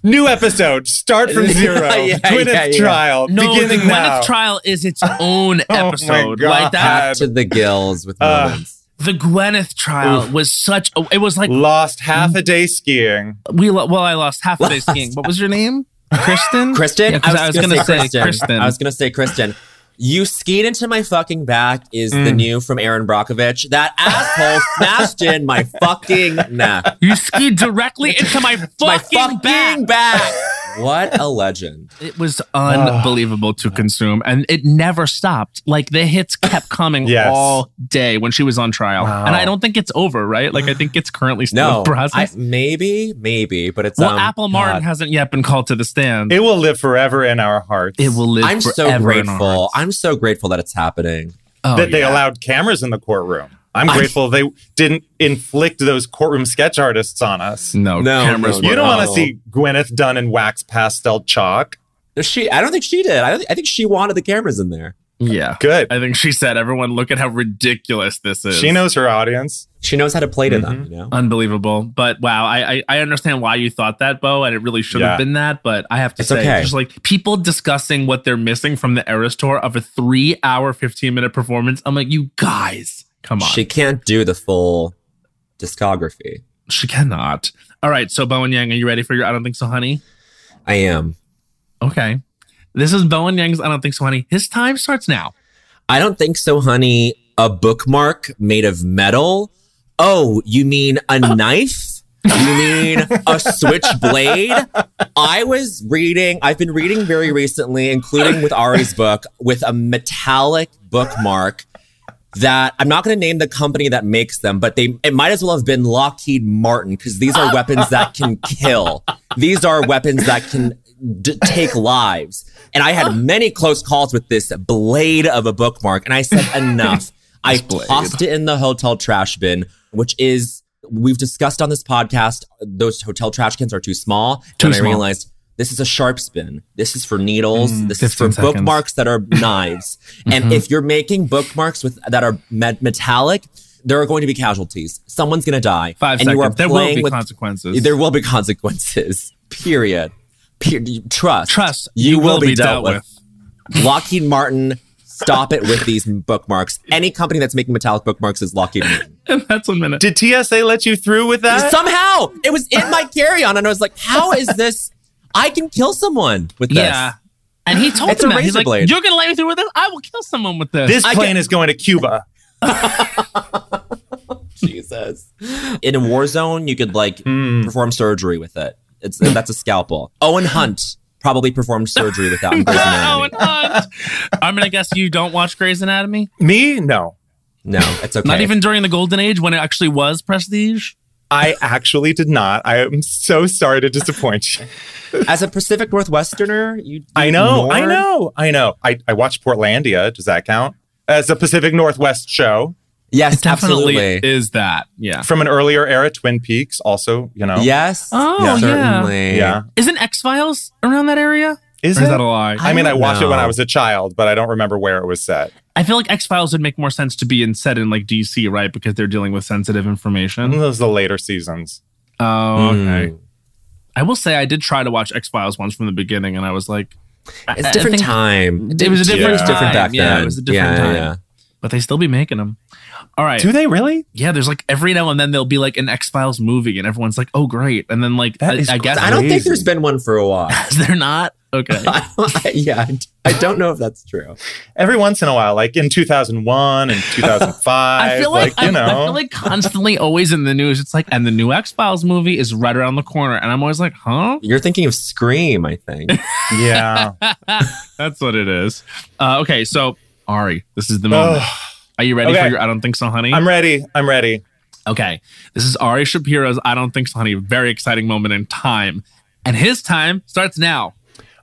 New episode. Start from [laughs] zero. Yeah, Gwyneth yeah, yeah. trial. No, beginning the Gwyneth now. trial is its [laughs] own Oh my episode. God. like that. to the gills with Uh, moments. The Gwyneth trial was such. A, it was like Lost half a day skiing. we. lo- Well, I lost half a day skiing. What was your name? [laughs] Kristen. Kristen, Yeah, 'cause I was, gonna gonna, say Kristen. Kristen. I was gonna say Kristen. You skied into my fucking back is Mm. the new from Erin Brockovich. That [laughs] asshole smashed in my fucking neck. you skied directly into my fucking, my fucking back. back. What a legend. It was unbelievable to consume, and it never stopped. Like the hits kept coming Yes. all day when she was on trial, Wow. and I don't think it's over. Right? Like I think it's currently still No, in process. I, maybe, maybe, but it's well, um, Apple Martin God. hasn't yet been called to the stand. It will live forever in our hearts. It will live. I'm so forever in our grateful. I'm so grateful that it's happening. Oh, that they yeah. allowed cameras in the courtroom. I'm I- grateful they didn't inflict those courtroom sketch artists on us. No, No, cameras. no, You don't want to see Gwyneth done in wax pastel chalk. She, I don't think she did. I, don't, I think she wanted the cameras in there. Yeah. Good. I think she said, everyone, look at how ridiculous this is. She knows her audience. She knows how to play to Mm-hmm. them. You know. Unbelievable. But wow, I, I I understand why you thought that, Bo, and it really should have been that. But I have to It's say, okay. just like people discussing what they're missing from the Eras tour of a three hour, 15 minute performance. I'm like, you guys, come on. She can't do the full discography. She cannot. All right. So, Bowen Yang, are you ready for your I Don't Think So, Honey? I am. Okay. This is Bowen Yang's I Don't Think So, Honey. His time starts now. I don't think so, honey. A bookmark made of metal. Oh, you mean a uh. knife? You mean a switchblade? I was reading, I've been reading very recently, including with Ari's book, with a metallic bookmark that I'm not going to name the company that makes them, but they it might as well have been Lockheed Martin because these are weapons that can [laughs] kill. These are weapons that can d- take lives. And I had [laughs] many close calls with this blade of a bookmark, and I said enough. [laughs] I tossed it in the hotel trash bin, which is we've discussed on this podcast. Those hotel trash cans are too small. Too and I realized this is a sharp spin. This is for needles. Mm, this is for seconds. bookmarks that are [laughs] knives. and mm-hmm. if you're making bookmarks with that are met- metallic, there are going to be casualties. Someone's going to die. Five and seconds. you are there will be with- consequences. There will be consequences. [laughs] Period. Per- trust. Trust. You, will, be dealt, with. Lockheed Martin. Stop it with [laughs] these bookmarks. Any company that's making metallic bookmarks is Lockheed Martin. And that's one minute. Did TSA let you through with that? Somehow it was in my carry-on, and I was like, "How is this? I can kill someone with this." Yeah. And he told It's him a that. He's razor like, blade. You're going to let me through with this? I will kill someone with this. this I plane get- is going to Cuba. [laughs] Jesus. In a war zone, you could like Hmm. perform surgery with it. It's that's a scalpel. Owen Hunt probably performed surgery with that. [laughs] in Grey's Anatomy. and Hunt. I'm going to guess you don't watch Grey's Anatomy? Me? No. No, it's okay. Not even during the golden age when it actually was prestige? I actually did not. I am so sorry to disappoint you. as a Pacific Northwesterner. You, I you know, I know, I know. I, I watched Portlandia. Does that count? As a Pacific Northwest show Yes, It definitely absolutely. is that. Yeah. from an earlier era, Twin Peaks, also, you know. Yes. Oh, Yeah. yeah. certainly. Yeah. Isn't X Files around that area? Is Or is it? that a lie? I mean, I don't watched it when. I was a child, but I don't remember where it was set. I feel like X Files would make more sense to be in set in like DC, right? Because they're dealing with sensitive information. Those are the later seasons. Oh, okay. Mm. I will say I did try to watch X Files once from the beginning, and I was like, It's I a different think- time. It was a different Yeah. It was different time. back Yeah, then. it was a different Yeah, time. yeah. But they still be making them. All right. Do they really? Yeah, there's like every now and then there'll be like an X Files movie, and everyone's like, "Oh, great!" And then like That I, is I guess I don't think there's been one for a while. [laughs] they're not okay. [laughs] yeah, I don't know if that's true. Every once in a while, like in 2001 and [laughs] 2005. I feel like, you I, know. I feel like constantly always in the news. It's like, and the new X Files movie is right around the corner, and I'm always like, "Huh?" You're thinking of Scream, I think. yeah. That's what it is. Uh, okay, so Ari, this is the moment. Are you ready Okay. for your I don't think so, honey? I'm ready. I'm ready. Okay. This is Ari Shapiro's I don't think so, honey. Very exciting moment in time. And his time starts now.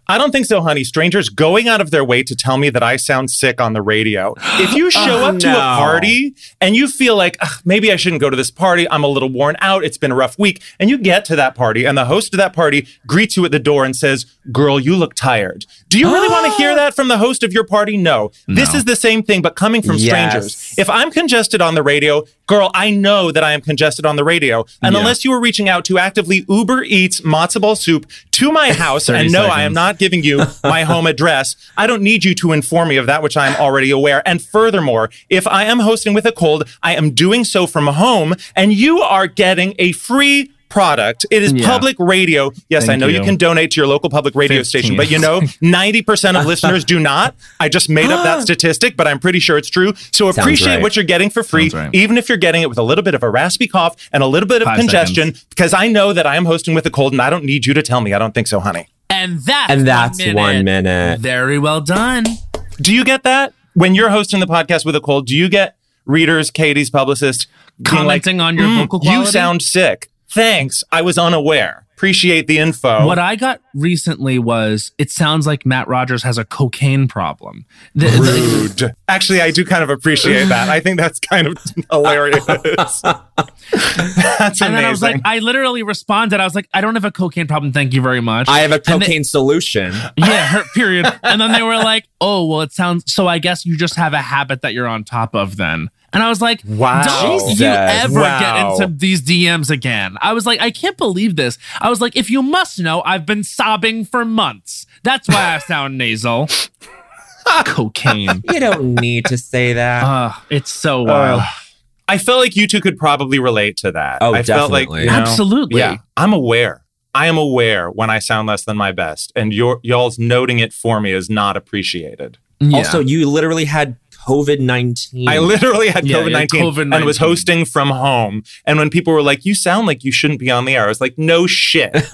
I don't think so, honey. Strangers going out of their way to tell me that I sound sick on the radio. If you [gasps] show Oh, up to a party and you feel like maybe I shouldn't go to this party, I'm a little worn out, it's been a rough week, and you get to that party and the host of that party greets you at the door and says, Girl, you look tired. Do you really want to hear [gasps] that from the host of your party? No. This is the same thing, but coming from Yes. strangers. If I'm congested on the radio, girl, I know that I am congested on the radio. And Yeah. unless you are reaching out to actively Uber Eats matzo ball soup to my house, and [laughs] no, I am seconds. Not giving you my home address, I don't need you to inform me of that which I am already aware. And furthermore, if I am hosting with a cold, I am doing so from home, and you are getting a free product. It is Yeah. public radio. Yes, I know you. you. can donate to your local public radio 15. station, but you know, 90% [laughs] of listeners do not. I just made up that [gasps] statistic, but I'm pretty sure it's true. So appreciate right. what you're getting for free, right. even if you're getting it with a little bit of a raspy cough and a little bit of Five congestion, because I know that I am hosting with a cold and I don't need you to tell me. I don't think so, honey. And that's And that's one minute. Very well done. Do you get that? When you're hosting the podcast with a cold, do you get readers, Katie's publicist, being like, Commenting on your "Mm, vocal quality? You sound sick. Thanks. I was unaware. Appreciate the info. What I got recently was it sounds like Matt Rogers has a cocaine problem. The- the- Rude. Actually, I do kind of appreciate that. I think that's kind of [laughs] hilarious. [laughs] that's amazing. and then I was like, I literally responded. I was like, I don't have a cocaine problem. Thank you very much. I have a And they- cocaine solution. yeah, her, period. And then they were like, oh, well, it sounds so I guess you just have a habit that you're on top of then. And I was like, Wow. don't Jesus. you ever Wow. get into these DMs again. I was like, I can't believe this. I was like, if you must know, I've been sobbing for months. That's why I sound nasal. [laughs] Cocaine. You don't need to say that. Uh, it's so wild. I felt like you two could probably relate to that. Oh, I felt like definitely. you know, Absolutely. Yeah, I'm aware. I am aware when I sound less than my best, and your y'all's noting it for me is not appreciated. Yeah. Also, you literally had COVID 19. I literally had Yeah, COVID yeah, 19 COVID-19. and was hosting from home. And when people were like, "You sound like you shouldn't be on the air," I was like, "No shit." [laughs]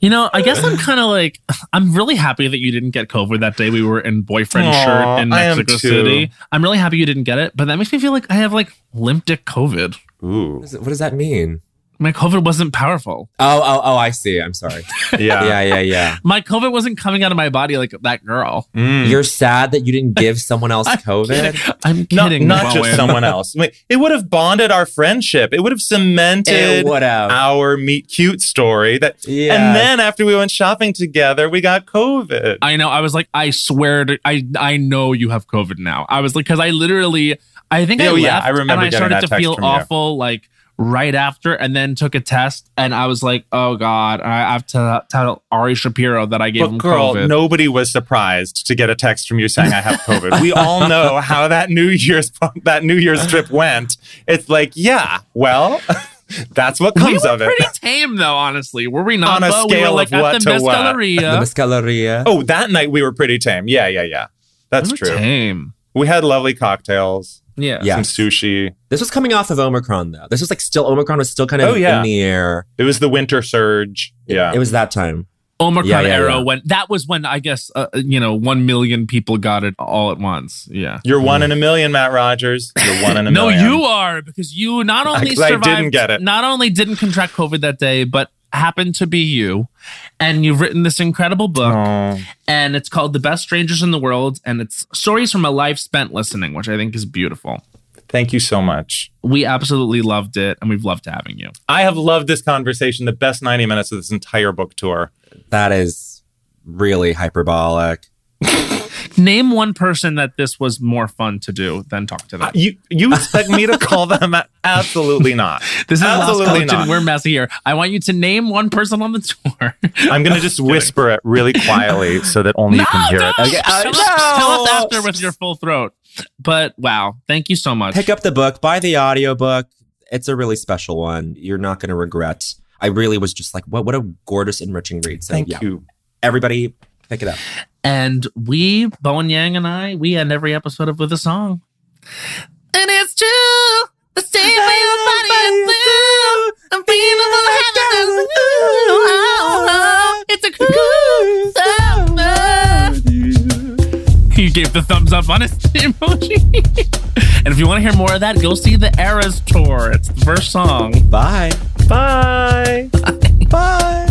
You know, I guess I'm kind of like, I'm really happy that you didn't get COVID that day we were in boyfriend Aw, shirt in Mexico. City. I'm really happy you didn't get it, but that makes me feel like I have like limp dick COVID. Ooh, what does that mean? My COVID wasn't powerful. Oh, oh, oh, I see. I'm sorry. [laughs] yeah. yeah, yeah, yeah. My COVID wasn't coming out of my body like that girl. Mm. You're sad that you didn't give [laughs] someone else I'm COVID. kidding. I'm Not, kidding. not Bowen. just someone else. I mean, it would have bonded our friendship. It would have cemented It would have. our meet cute story. That, Yes. and then after we went shopping together, we got COVID. I know. I was like, I swear to, I I know you have COVID now. I was like, because I literally, I think I Oh, left yeah, I remember and I started to feel from you. awful like right after, and then took a test, and I was like, oh god, I have to tell Ari Shapiro that I gave But him girl, COVID. nobody was surprised to get a text from you saying I have COVID. we all [laughs] know how that New Year's that New Year's trip went. It's like, yeah, well, [laughs] that's what we comes were of it. We're pretty tame though, honestly. Were we not? On a Bo? we were scale like of what at the to what? Mescaleria. The Mescaleria. Oh, that night we were pretty tame. Yeah, yeah, yeah. That's We were true. Tame. We had lovely cocktails, Yeah. Yeah. some sushi. This was coming off of Omicron, though. This was like still Omicron was still kind of Oh, yeah. in the air. It was the winter surge. Yeah. It was that time. Omicron Yeah, yeah, era yeah. when that was when I guess uh, you know one million people got it all at once. Yeah. You're one in a million, Matt Rogers. You're one in a [laughs] No, million. you are because you not only 'Cause I survived, didn't get it. not only didn't contract COVID that day, but happened to be you, and you've written this incredible book, Oh, and it's called "The Best Strangers in the World," and it's stories from a life spent listening, which I think is beautiful. thank you so much. We absolutely loved it, and we've loved having you. I have loved this conversation. The best 90 minutes of this entire book tour. That is really hyperbolic. [laughs] Name one person that this was more fun to do than talk to them. Uh, You you expect me to call them? [laughs] Absolutely not. This is Lost Absolutely Collection. not. We're messy here. I want you to name one person on the tour. I'm gonna just [laughs] whisper it really quietly so that only you can hear it. Okay, uh, tell, no. us, tell us after with your full throat. But wow, thank you so much. Pick up the book, buy the audiobook. It's a really special one. You're not going to regret. I really was just like, what what a gorgeous, enriching read. So Thank yeah, you. everybody pick it up. And we, Bowen Yang and I, we end every episode of with a song. And it's true. The same way your body is blue. I'm feeling the heaven is. Oh, oh, it's a cool summer. He gave the thumbs up on his [laughs] emoji. and if you want to hear more of that, go see the Eras tour. It's the first song. Bye. Bye. Bye. [laughs]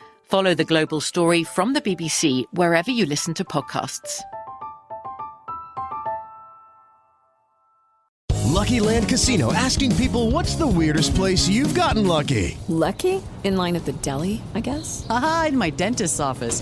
Follow the global story from the BBC wherever you listen to podcasts. Lucky Land Casino asking people what's the weirdest place you've gotten lucky? Lucky? In line at the deli, I guess? Aha, in my dentist's office.